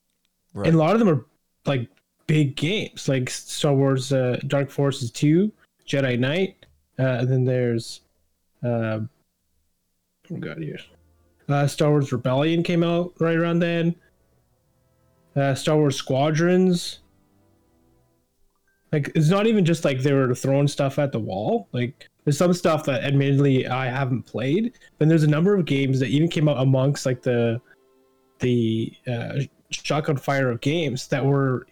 Right. and a lot of them are like big games like star wars uh, dark forces 2 jedi knight uh, and then there's uh, oh god here uh, star wars rebellion came out right around then uh, star wars squadrons like it's not even just like they were throwing stuff at the wall like there's some stuff that admittedly i haven't played but there's a number of games that even came out amongst like the the uh, shotgun fire of games that were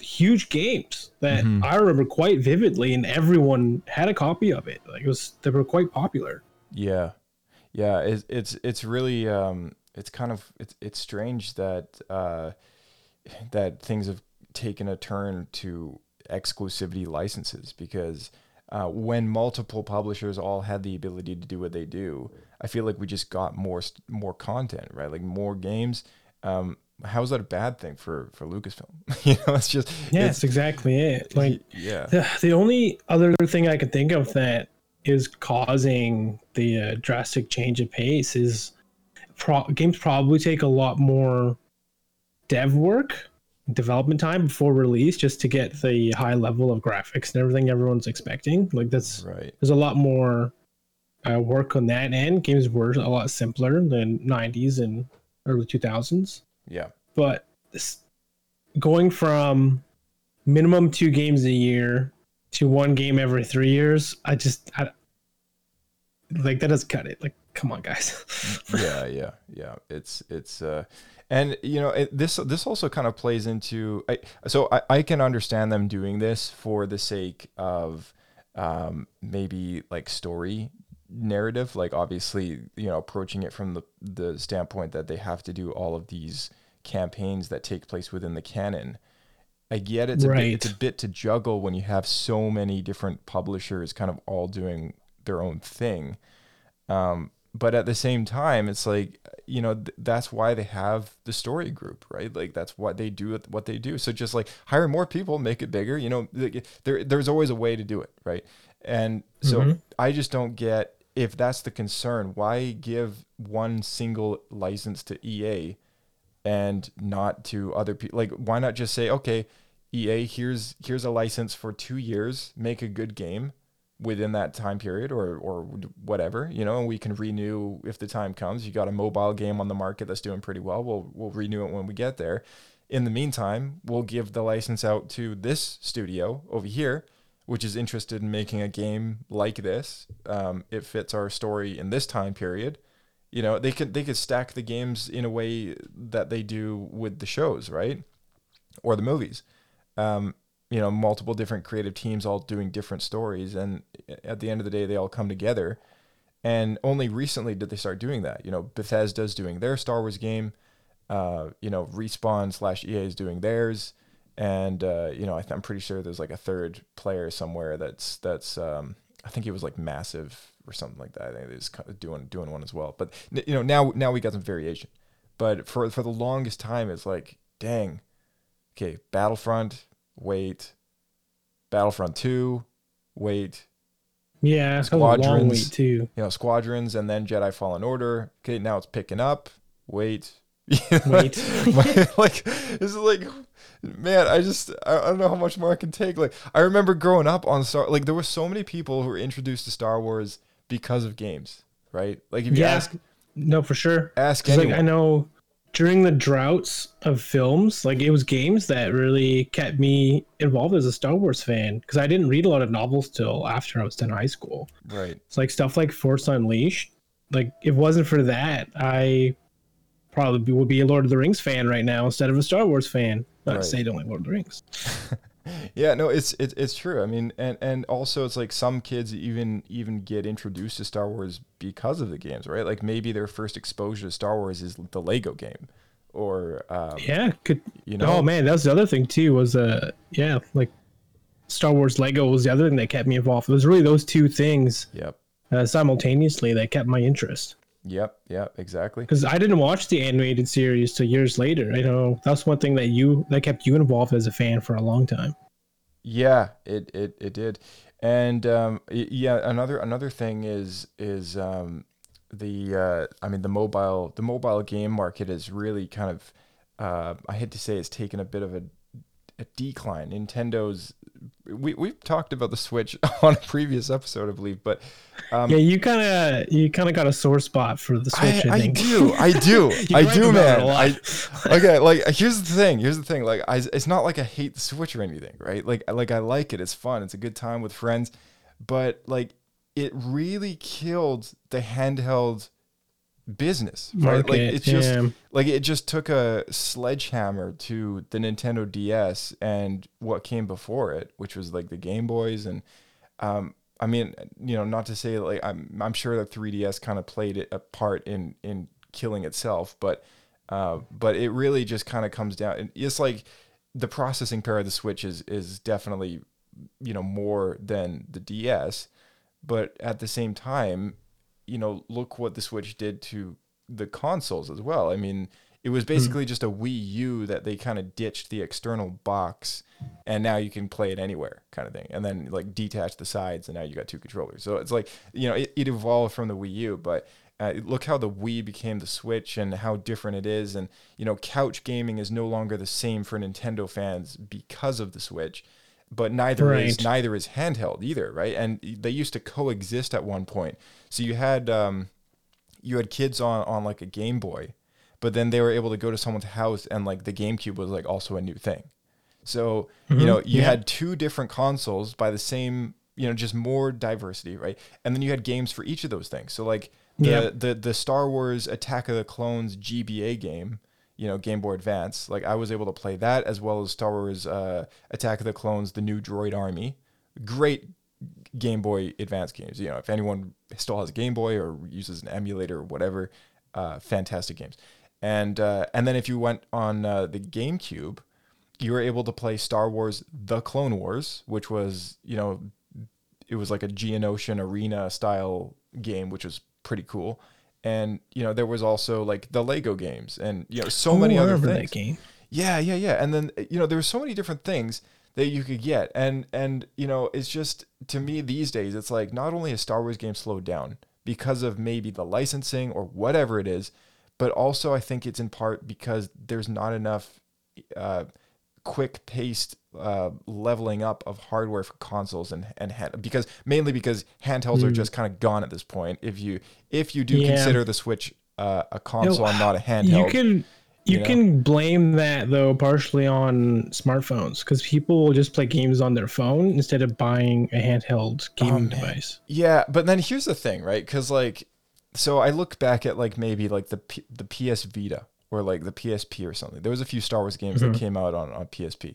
huge games that Mhm. I remember quite vividly, and everyone had a copy of it. Like it was, they were quite popular. Yeah, yeah. It's it's it's really um, it's kind of it's it's strange that uh, that things have taken a turn to exclusivity licenses because uh, when multiple publishers all had the ability to do what they do, I feel like we just got more more content, right? Like more games. Um, how is that a bad thing for for Lucasfilm? you know, it's just Yeah, it's, that's exactly it. Like yeah, the, the only other thing I can think of that is causing the uh, drastic change of pace is pro- games probably take a lot more dev work, development time before release just to get the high level of graphics and everything everyone's expecting. Like that's right. there's a lot more uh, work on that end. Games were a lot simpler than 90s and early 2000s Yeah, but this, going from minimum two games a year to one game every three years, I just I, like that doesn't cut it. Like, come on, guys. yeah, yeah, yeah. It's it's uh, and you know it, this this also kind of plays into. I, so I, I can understand them doing this for the sake of um, maybe like story narrative. Like obviously, you know, approaching it from the the standpoint that they have to do all of these campaigns that take place within the canon. I get it's a bit, it's a bit to juggle when you have so many different publishers kind of all doing their own thing. Um, but at the same time, it's like you know th- that's why they have the story group, right? Like that's what they do, what they do. So just like hire more people, make it bigger. You know, like, there there's always a way to do it, right? And so mm-hmm. I just don't get if that's the concern. Why give one single license to EA and not to other people? Like, why not just say, okay, EA, here's here's a license for two years, make a good game within that time period or or whatever, you know, and we can renew if the time comes. You got a mobile game on the market that's doing pretty well. We'll we'll renew it when we get there. In the meantime, we'll give the license out to this studio over here, which is interested in making a game like this. Um, it fits our story in this time period. You know, they could they could stack the games in a way that they do with the shows, right? Or the movies. Um, you know, multiple different creative teams all doing different stories, and at the end of the day, they all come together. And only recently did they start doing that. You know, Bethesda's doing their Star Wars game. Uh, you know, Respawn slash EA is doing theirs, and uh, you know, I I'm pretty sure there's like a third player somewhere that's that's um, I think it was like Massive or something like that. I think it's doing doing one as well. But you know, now now we got some variation. But for for the longest time, it's like, dang, okay, Battlefront, wait, Battlefront Two, wait, yeah, was a long Squadrons. wait too. you know, Squadrons, and then Jedi Fallen Order. Okay, now it's picking up. Wait, Wait. like this is like, man, I just I, I don't know how much more I can take. Like I remember growing up on Star, like there were so many people who were introduced to Star Wars because of games, right? Like if you Yeah, ask no, for sure. ask 'Cause, like anyone, I know during the droughts of films, like it was games that really kept me involved as a Star Wars fan because I didn't read a lot of novels till after I was in high school. right? It's like stuff like Force Unleashed. Like if it wasn't for that, I probably would be a Lord of the Rings fan right now instead of a Star Wars fan. Not Right. to say I don't like Lord of the Rings. Yeah, no, it's it's it's true. I mean, and and also it's like some kids even even get introduced to Star Wars because of the games, right? Like maybe their first exposure to Star Wars is the Lego game, or um, Yeah, could you know, Oh man, that's the other thing too. Was uh yeah, like Star Wars Lego was the other thing that kept me involved. It was really those two things Yep, uh, simultaneously that kept my interest. Yep, yep, exactly. Because I didn't watch the animated series till years later. I know that's one thing that you that kept you involved as a fan for a long time. Yeah, it it it did, and um, yeah, another another thing is is um, the uh, I mean the mobile the mobile game market is really kind of uh, I hate to say it's taken a bit of a, a decline. Nintendo's we we've talked about the Switch on a previous episode, I believe, but um, yeah, you kind of you kind of got a sore spot for the Switch. I, I think. do, I do, I do, man. I, okay, like here's the thing. Here's the thing. Like, I, it's not like I hate the Switch or anything, right? Like, like I like it. It's fun. It's a good time with friends, but like, it really killed the handheld business, right? like, Market, it's just yeah. like it just took a sledgehammer to the Nintendo DS and what came before it, which was like the Game Boys and um, I mean, you know, not to say like I'm I'm sure that 3DS kind of played a part in in killing itself, but uh, but it really just kind of comes down. and It's like the processing power of the Switch is is definitely you know, more than the DS. But at the same time, you know, look what the Switch did to the consoles as well. I mean, it was basically just a Wii U that they kind of ditched the external box, and now you can play it anywhere, kind of thing. And then like detach the sides, and now you got two controllers. So it's like you know, it, it evolved from the Wii U, but uh, look how the Wii became the Switch and how different it is. And you know, couch gaming is no longer the same for Nintendo fans because of the Switch. But neither is neither is handheld either, right? And they used to coexist at one point. So you had um, you had kids on on like a Game Boy, but then they were able to go to someone's house and like the GameCube was like also a new thing. So you know you yeah. had two different consoles by the same you know just more diversity, right? And then you had games for each of those things. So like the Yeah. the the Star Wars Attack of the Clones GBA game, you know Game Boy Advance, like I was able to play that as well as Star Wars uh, Attack of the Clones: The New Droid Army. Great Game Boy Advance games. You know, if anyone still has a Game Boy or uses an emulator or whatever, uh, fantastic games. And uh, and then if you went on uh, the GameCube, you were able to play Star Wars: The Clone Wars, which was you know, it was like a Geonosian arena style game, which was pretty cool. And you know, there was also like the Lego games, and you know, so many Oh, other things. Yeah, yeah, yeah. And then you know there were so many different things that you could get, and and you know it's just to me these days it's like not only a Star Wars game slowed down because of maybe the licensing or whatever it is, but also I think it's in part because there's not enough uh, quick paced uh, leveling up of hardware for consoles and and hand, because mainly because handhelds are just kind of gone at this point. If you if you do Hmm. Yeah. consider the Switch uh, a console and not a handheld, You can you, you know? can blame that though partially on smartphones because people will just play games on their phone instead of buying a handheld Oh, gaming device. Yeah, but then here's the thing, right? Because like, so I look back at like maybe like the P- the PS Vita or like the PSP or something. There was a few Star Wars games Mm-hmm. that came out on on PSP,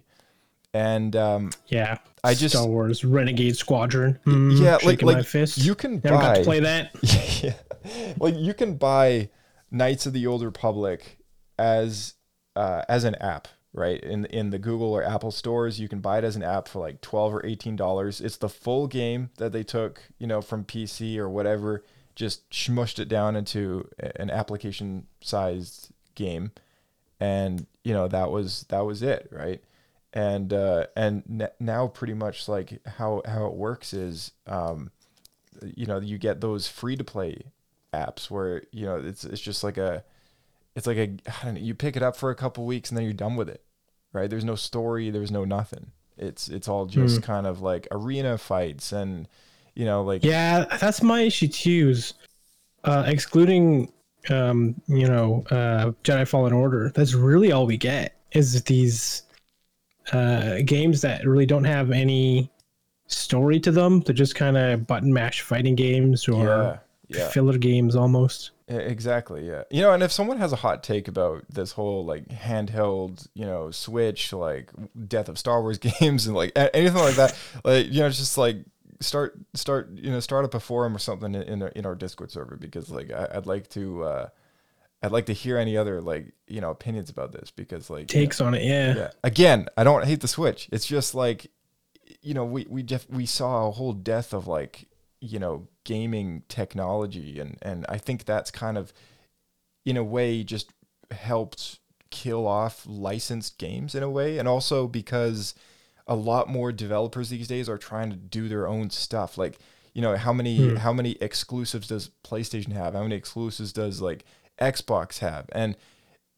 and um, Yeah, I just- Star Wars Renegade Squadron. Mm, yeah, like like you can Never got buy to play that. yeah, like you can buy Knights of the Old Republic as uh, as an app, right? In in the Google or Apple stores, you can buy it as an app for like twelve or eighteen dollars. It's the full game that they took, you know, from PC or whatever, just smushed it down into an application sized game, and you know that was that was it, right? And uh, and n- now pretty much like how how it works is. Um, you know you get those free to play apps where you know it's it's just like a it's like a I don't know, you pick it up for a couple weeks and then you're done with it right there's no story there's no nothing it's it's all just Hmm. kind of like arena fights and you know like Yeah, that's my issue too. Is, uh, excluding, um, you know, uh, Jedi Fallen Order. That's really all we get is these uh, games that really don't have any story to them. They're just kind of button mash fighting games or yeah yeah filler games almost. Exactly, yeah. You know, and if someone has a hot take about this whole like handheld, you know, Switch, like death of Star Wars games and like anything like that, like you know, just like start start you know start up a forum or something in in our, in our Discord server because like I, I'd like to uh I'd like to hear any other like you know opinions about this because like Takes on it, yeah. yeah. Again, I don't hate the Switch. It's just like, you know, we we just we saw a whole death of like, you know, gaming technology, and and I think that's kind of, in a way, just helped kill off licensed games in a way, and also because a lot more developers these days are trying to do their own stuff. Like, you know, how many hmm. how many exclusives does PlayStation have? How many exclusives does like Xbox have? And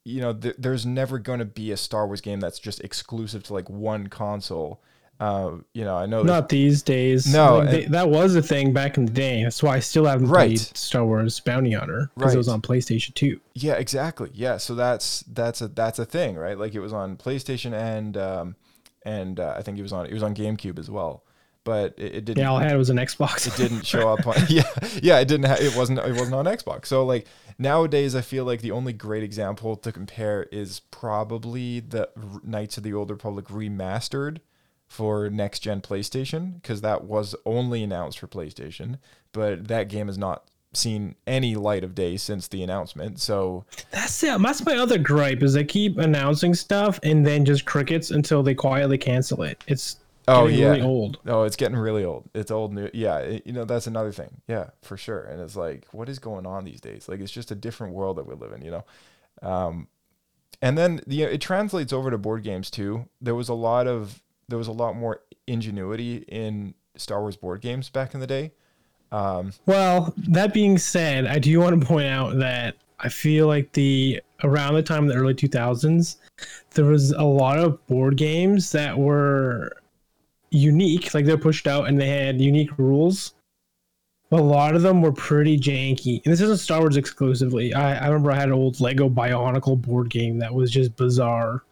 you know, th- there's never going to be a Star Wars game that's just exclusive to like one console. Uh, you know, I know. Not these days. No, Like, they- that was a thing back in the day. That's why I still haven't Right. played Star Wars Bounty Hunter because it was on PlayStation 2. yeah, exactly. Yeah, so that's that's a that's a thing, right? Like it was on PlayStation and um, and uh, I think it was on it was on GameCube as well, but it, it didn't. Yeah, all I had was an Xbox. it didn't show up on yeah yeah it didn't ha- it wasn't it wasn't on xbox so like nowadays i feel like the only great example to compare is probably the knights of the old republic remastered for next gen playstation because that was only announced for playstation but that game has not seen any light of day since the announcement so That's it. That's my other gripe is they keep announcing stuff and then just crickets until they quietly cancel it. It's Oh yeah, really old. Oh, it's getting really old. It's old new. Yeah, it- you know that's another thing. Yeah, for sure. And it's like, what is going on these days? Like, it's just a different world that we live in. You know, um, and then you know, it translates over to board games too. There was a lot of there was a lot more ingenuity in Star Wars board games back in the day. Well, that being said, I do want to point out that I feel like the around the time of the early 2000s, there was a lot of board games that were unique, like they're pushed out and they had unique rules. But a lot of them were pretty janky. And this isn't Star Wars exclusively. I, I remember I had an old Lego Bionicle board game that was just bizarre.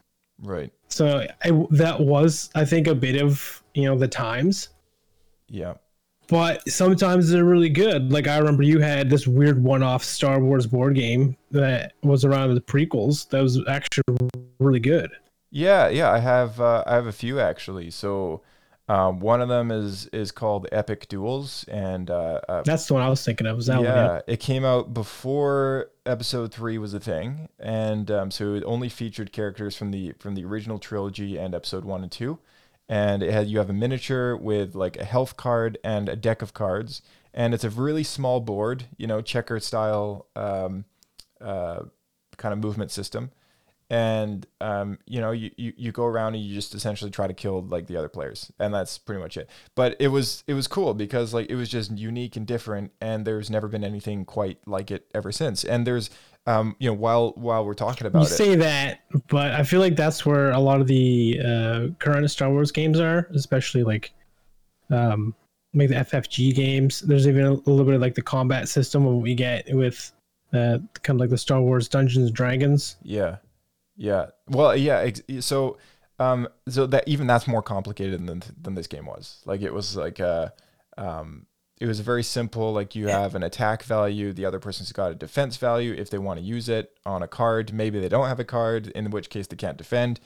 Right. So I, that was, I think, a bit of you know the times Yeah. but sometimes they're really good. Like I remember you had this weird one-off Star Wars board game that was around the prequels that was actually really good. Yeah, yeah, I have uh, I have a few actually. So um, one of them is is called Epic Duels, and uh, uh, That's the one I was thinking of. Was that one? yeah, it came out before Episode Three was a thing, and um, so it only featured characters from the from the original trilogy and Episode One and Two, and it had you have a miniature with like a health card and a deck of cards, and it's a really small board, you know, checker style um, uh, kind of movement system and um, you know you, you you go around and you just essentially try to kill like the other players and that's pretty much it but it was it was cool because like it was just unique and different and there's never been anything quite like it ever since and there's um you know while while we're talking You about it You say that, but I feel like that's where a lot of the uh, current Star Wars games are, especially like um, like the FFG games. There's even a little bit of like the combat system of what we get with uh, kind of like the Star Wars Dungeons and Dragons. Yeah. Yeah. Well, yeah. Ex- so, um, so that even that's more complicated than than this game was. Like it was like uh um, it was very simple. Like you have an attack value, the other person's got a defense value. If they want to use it on a card, maybe they don't have a card, in which case they can't defend.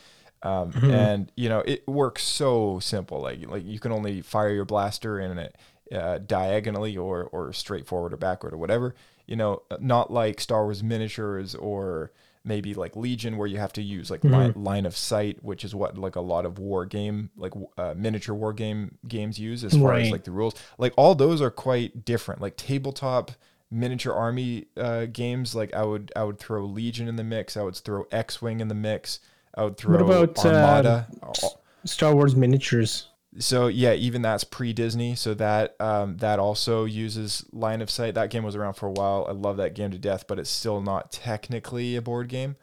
Um, and you know it works so simple. Like like you can only fire your blaster in it uh, diagonally or or straight forward or backward or whatever. You know, not like Star Wars miniatures or maybe like Legion where you have to use like line, line of sight, which is what like a lot of war game like uh, miniature war game games use as far as like the rules. Like all those are quite different. Like tabletop miniature army uh, games, like I would I would throw Legion in the mix. I would throw X Wing in the mix. I would throw what about, uh, Armada. Star Wars miniatures. So yeah, even that's pre Disney. So that um, that also uses line of sight. That game was around for a while. I love that game to death, but it's still not technically a board game.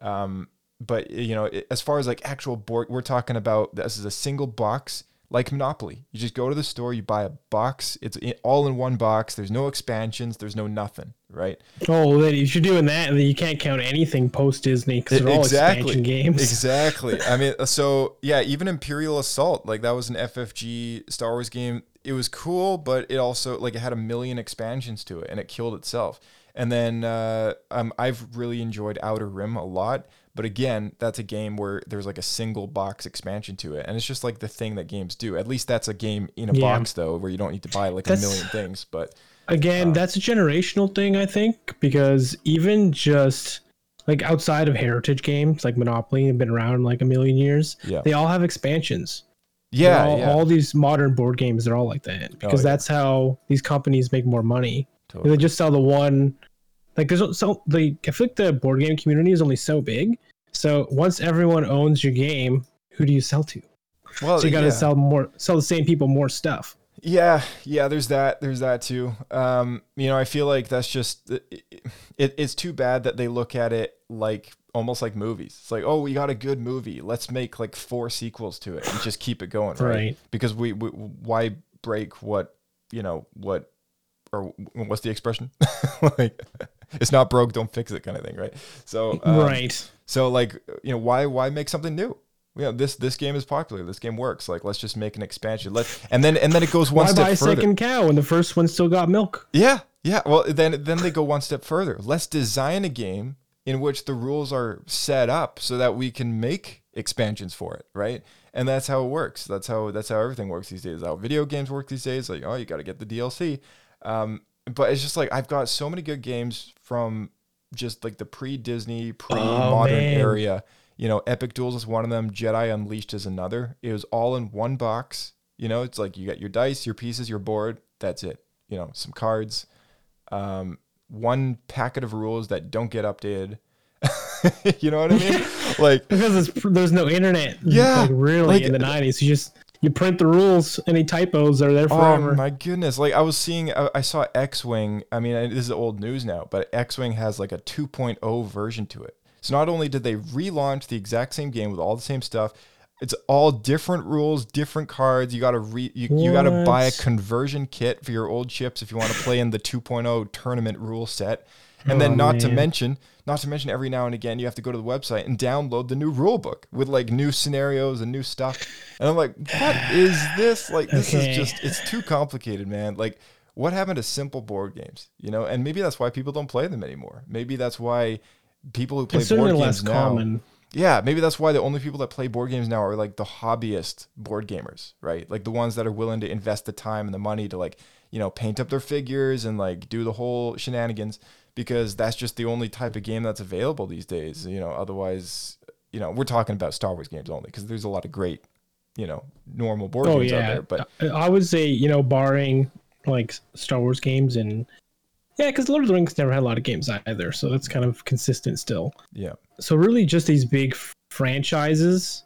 Um, but you know, as far as like actual board, we're talking about this is a single box like Monopoly. You just go to the store, you buy a box. It's all in one box. There's no expansions. There's no nothing. Right? Oh, then if you're doing that, and then you can't count anything post Disney because they're all expansion games. Exactly. I mean, so yeah, even Imperial Assault, like that was an FFG Star Wars game. It was cool, but it also like it had a million expansions to it, and it killed itself. And then uh, um, I've really enjoyed Outer Rim a lot, but again, that's a game where there's like a single box expansion to it, and it's just like the thing that games do. At least that's a game in a Yeah. box though, where you don't need to buy like That's- a million things. But Again, uh, that's a generational thing, I think, because even just like outside of heritage games like Monopoly have been around like a million years, Yeah. they all have expansions. Yeah, all, yeah, all these modern board games, they're all like that oh, because yeah. that's how these companies make more money. totally. They just sell the one. Like there's so like I feel like the board game community is only so big. So once everyone owns your game, who do you sell to? well, So you got to yeah. sell more, sell the same people more stuff. Yeah, yeah. There's that. There's that too. Um, you know, I feel like that's just it, it. It's too bad that they look at it like almost like movies. It's like, oh, we got a good movie. Let's make like four sequels to it and just keep it going, right? Right. Because we, we why break what you know what or what's the expression? like, it's not broke, don't fix it, kind of thing, right? So um, right. so like you know why why make something new? You know this this game is popular. This game works. Like let's just make an expansion. Let and then and then it goes one step further. Why step buy a further. second cow when the first one still got milk? Yeah, yeah. Well, then then they go one step further. Let's design a game in which the rules are set up so that we can make expansions for it, right? And that's how it works. That's how that's how everything works these days. How video games work these days. Like, oh, you got to get the DLC. Um, but it's just like I've got so many good games from just like the pre-Disney, pre-modern man. area. You know, Epic Duels is one of them. Jedi Unleashed is another. It was all in one box. You know, it's like you got your dice, your pieces, your board. That's it. You know, some cards, um, one packet of rules that don't get updated. you know what I mean? like, because it's, there's no internet. Yeah, like really like- in the '90s, you just you print the rules. Any typos are there oh forever. Oh my goodness! Like I was seeing, I, I saw X-wing. I mean, this is old news now, but X-wing has like a 2.0 version to it. So not only did they relaunch the exact same game with all the same stuff, it's all different rules, different cards. You gotta re, you, you gotta buy a conversion kit for your old chips if you want to play in the 2.0 tournament rule set. And then Oh, not to mention, not to mention every now and again you have to go to the website and download the new rule book with like new scenarios and new stuff. And I'm like, what is this? Like this Okay. is just it's too complicated, man. Like what happened to simple board games? You know, and maybe that's why people don't play them anymore. Maybe that's why people who play board games now common. Yeah, maybe that's why the only people that play board games now are like the hobbyist board gamers, right? Like the ones that are willing to invest the time and the money to like, you know, paint up their figures and like do the whole shenanigans because that's just the only type of game that's available these days, you know, otherwise, you know, we're talking about Star Wars games only because there's a lot of great, you know, normal board Oh games out there, but I would say you know, barring like Star Wars games and yeah, because Lord of the Rings never had a lot of games either, so that's kind of consistent still. yeah. So really, just these big f- franchises,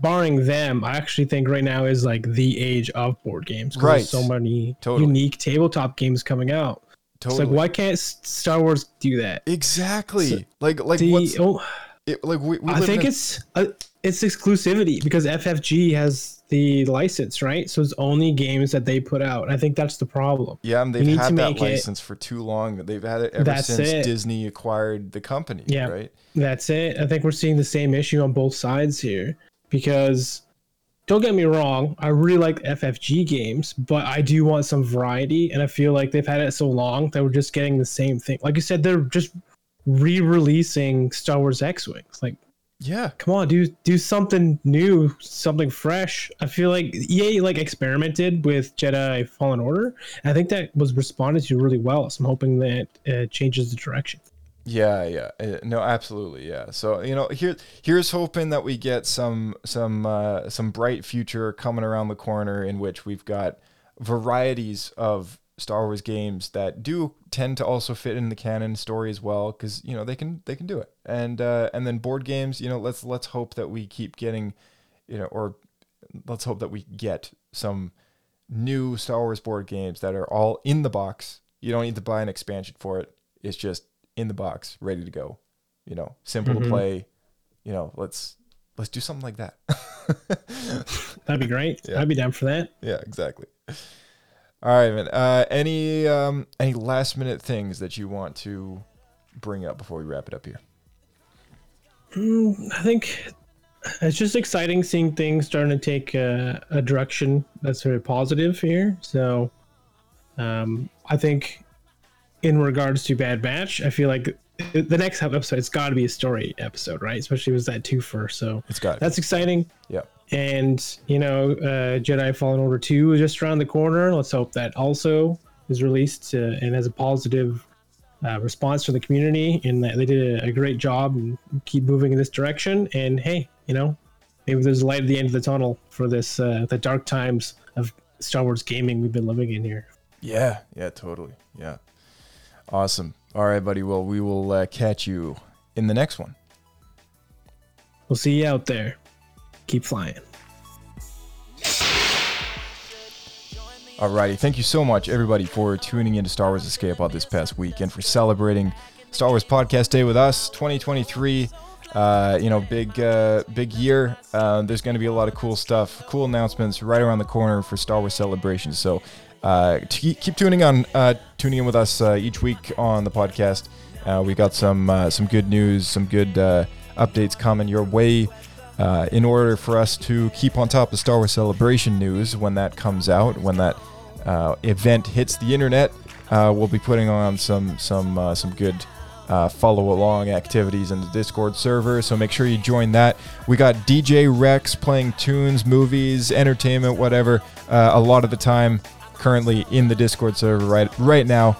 barring them, I actually think right now is like the age of board games. Right. There's so many Totally. unique tabletop games coming out. Totally. It's like why can't Star Wars do that? exactly. So- like like The- what's oh, it, like we, we I think a- it's uh, it's exclusivity because FFG has the license, right? So it's only games that they put out. I think that's the problem. Yeah, and they've had that make it- license for too long. They've had it ever since it. Disney acquired the company, Yeah. right? That's it. I think we're seeing the same issue on both sides here because don't get me wrong, I really like FFG games, but I do want some variety and I feel like they've had it so long that we're just getting the same thing. Like you said they're just re-releasing Star Wars X-Wings. Like Yeah. come on, do do something new, something fresh. I feel like EA like experimented with Jedi Fallen Order. I think that was responded to really well. So I'm hoping that it changes the direction. Yeah, yeah, uh, no, absolutely, yeah. So you know, here, here's hoping that we get some, some, uh, some bright future coming around the corner in which we've got varieties of Star Wars games that do tend to also fit in the canon story as well, because you know they can, they can do it, and uh, and then board games, you know, let's let's hope that we keep getting, you know, or let's hope that we get some new Star Wars board games that are all in the box. You don't need to buy an expansion for it. It's just in the box, ready to go. You know, simple to play. You know, let's let's do something like that. That'd be great. I'd be down for that. yeah, exactly. All right, man. Uh, any um, any last minute things that you want to bring up before we wrap it up here? I think it's just exciting seeing things starting to take uh, a direction that's very positive here. So, um, I think in regards to Bad Batch, I feel like the next episode it's got to be a story episode, right? Especially with that twofer. So It's got that's exciting. yeah. And you know, uh, Jedi Fallen Order Two is just around the corner. Let's hope that also is released uh, and has a positive uh, response from the community, and that they did a, a great job and keep moving in this direction. And hey, you know, maybe there's a light at the end of the tunnel for this uh, the dark times of Star Wars gaming we've been living in here. Yeah, yeah, totally. Yeah. Awesome. All right, buddy. Well, we will uh, catch you in the next one. We'll see you out there. Keep flying. Alrighty, thank you so much, everybody, for tuning into Star Wars Escape Pod this past week and for celebrating Star Wars Podcast Day with us, 2023. Uh, you know, big, uh, big year. Uh, there's going to be a lot of cool stuff, cool announcements right around the corner for Star Wars celebrations. So, uh, t- keep tuning on, uh, tuning in with us uh, each week on the podcast. Uh, we got some, some good news, some good uh, updates coming your way. Uh, in order for us to keep on top of Star Wars Celebration news when that comes out, when that uh, event hits the internet, uh, we'll be putting on some some uh, some good uh, follow along activities in the Discord server. So make sure you join that. We got DJ Rex playing tunes, movies, entertainment, whatever. Uh, a lot of the time, currently in the Discord server right right now.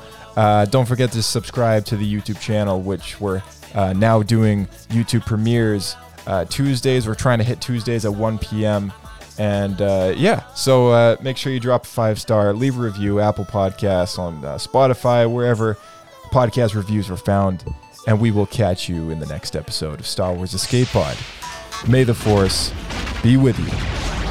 Don't forget to subscribe to the YouTube channel, which we're now doing YouTube premieres Uh, Tuesdays, we're trying to hit Tuesdays at 1 p.m. And uh, yeah, so uh, make sure you drop a five star, leave a review, Apple Podcasts, on uh, Spotify, wherever podcast reviews are found. And we will catch you in the next episode of Star Wars Escape Pod. May the Force be with you.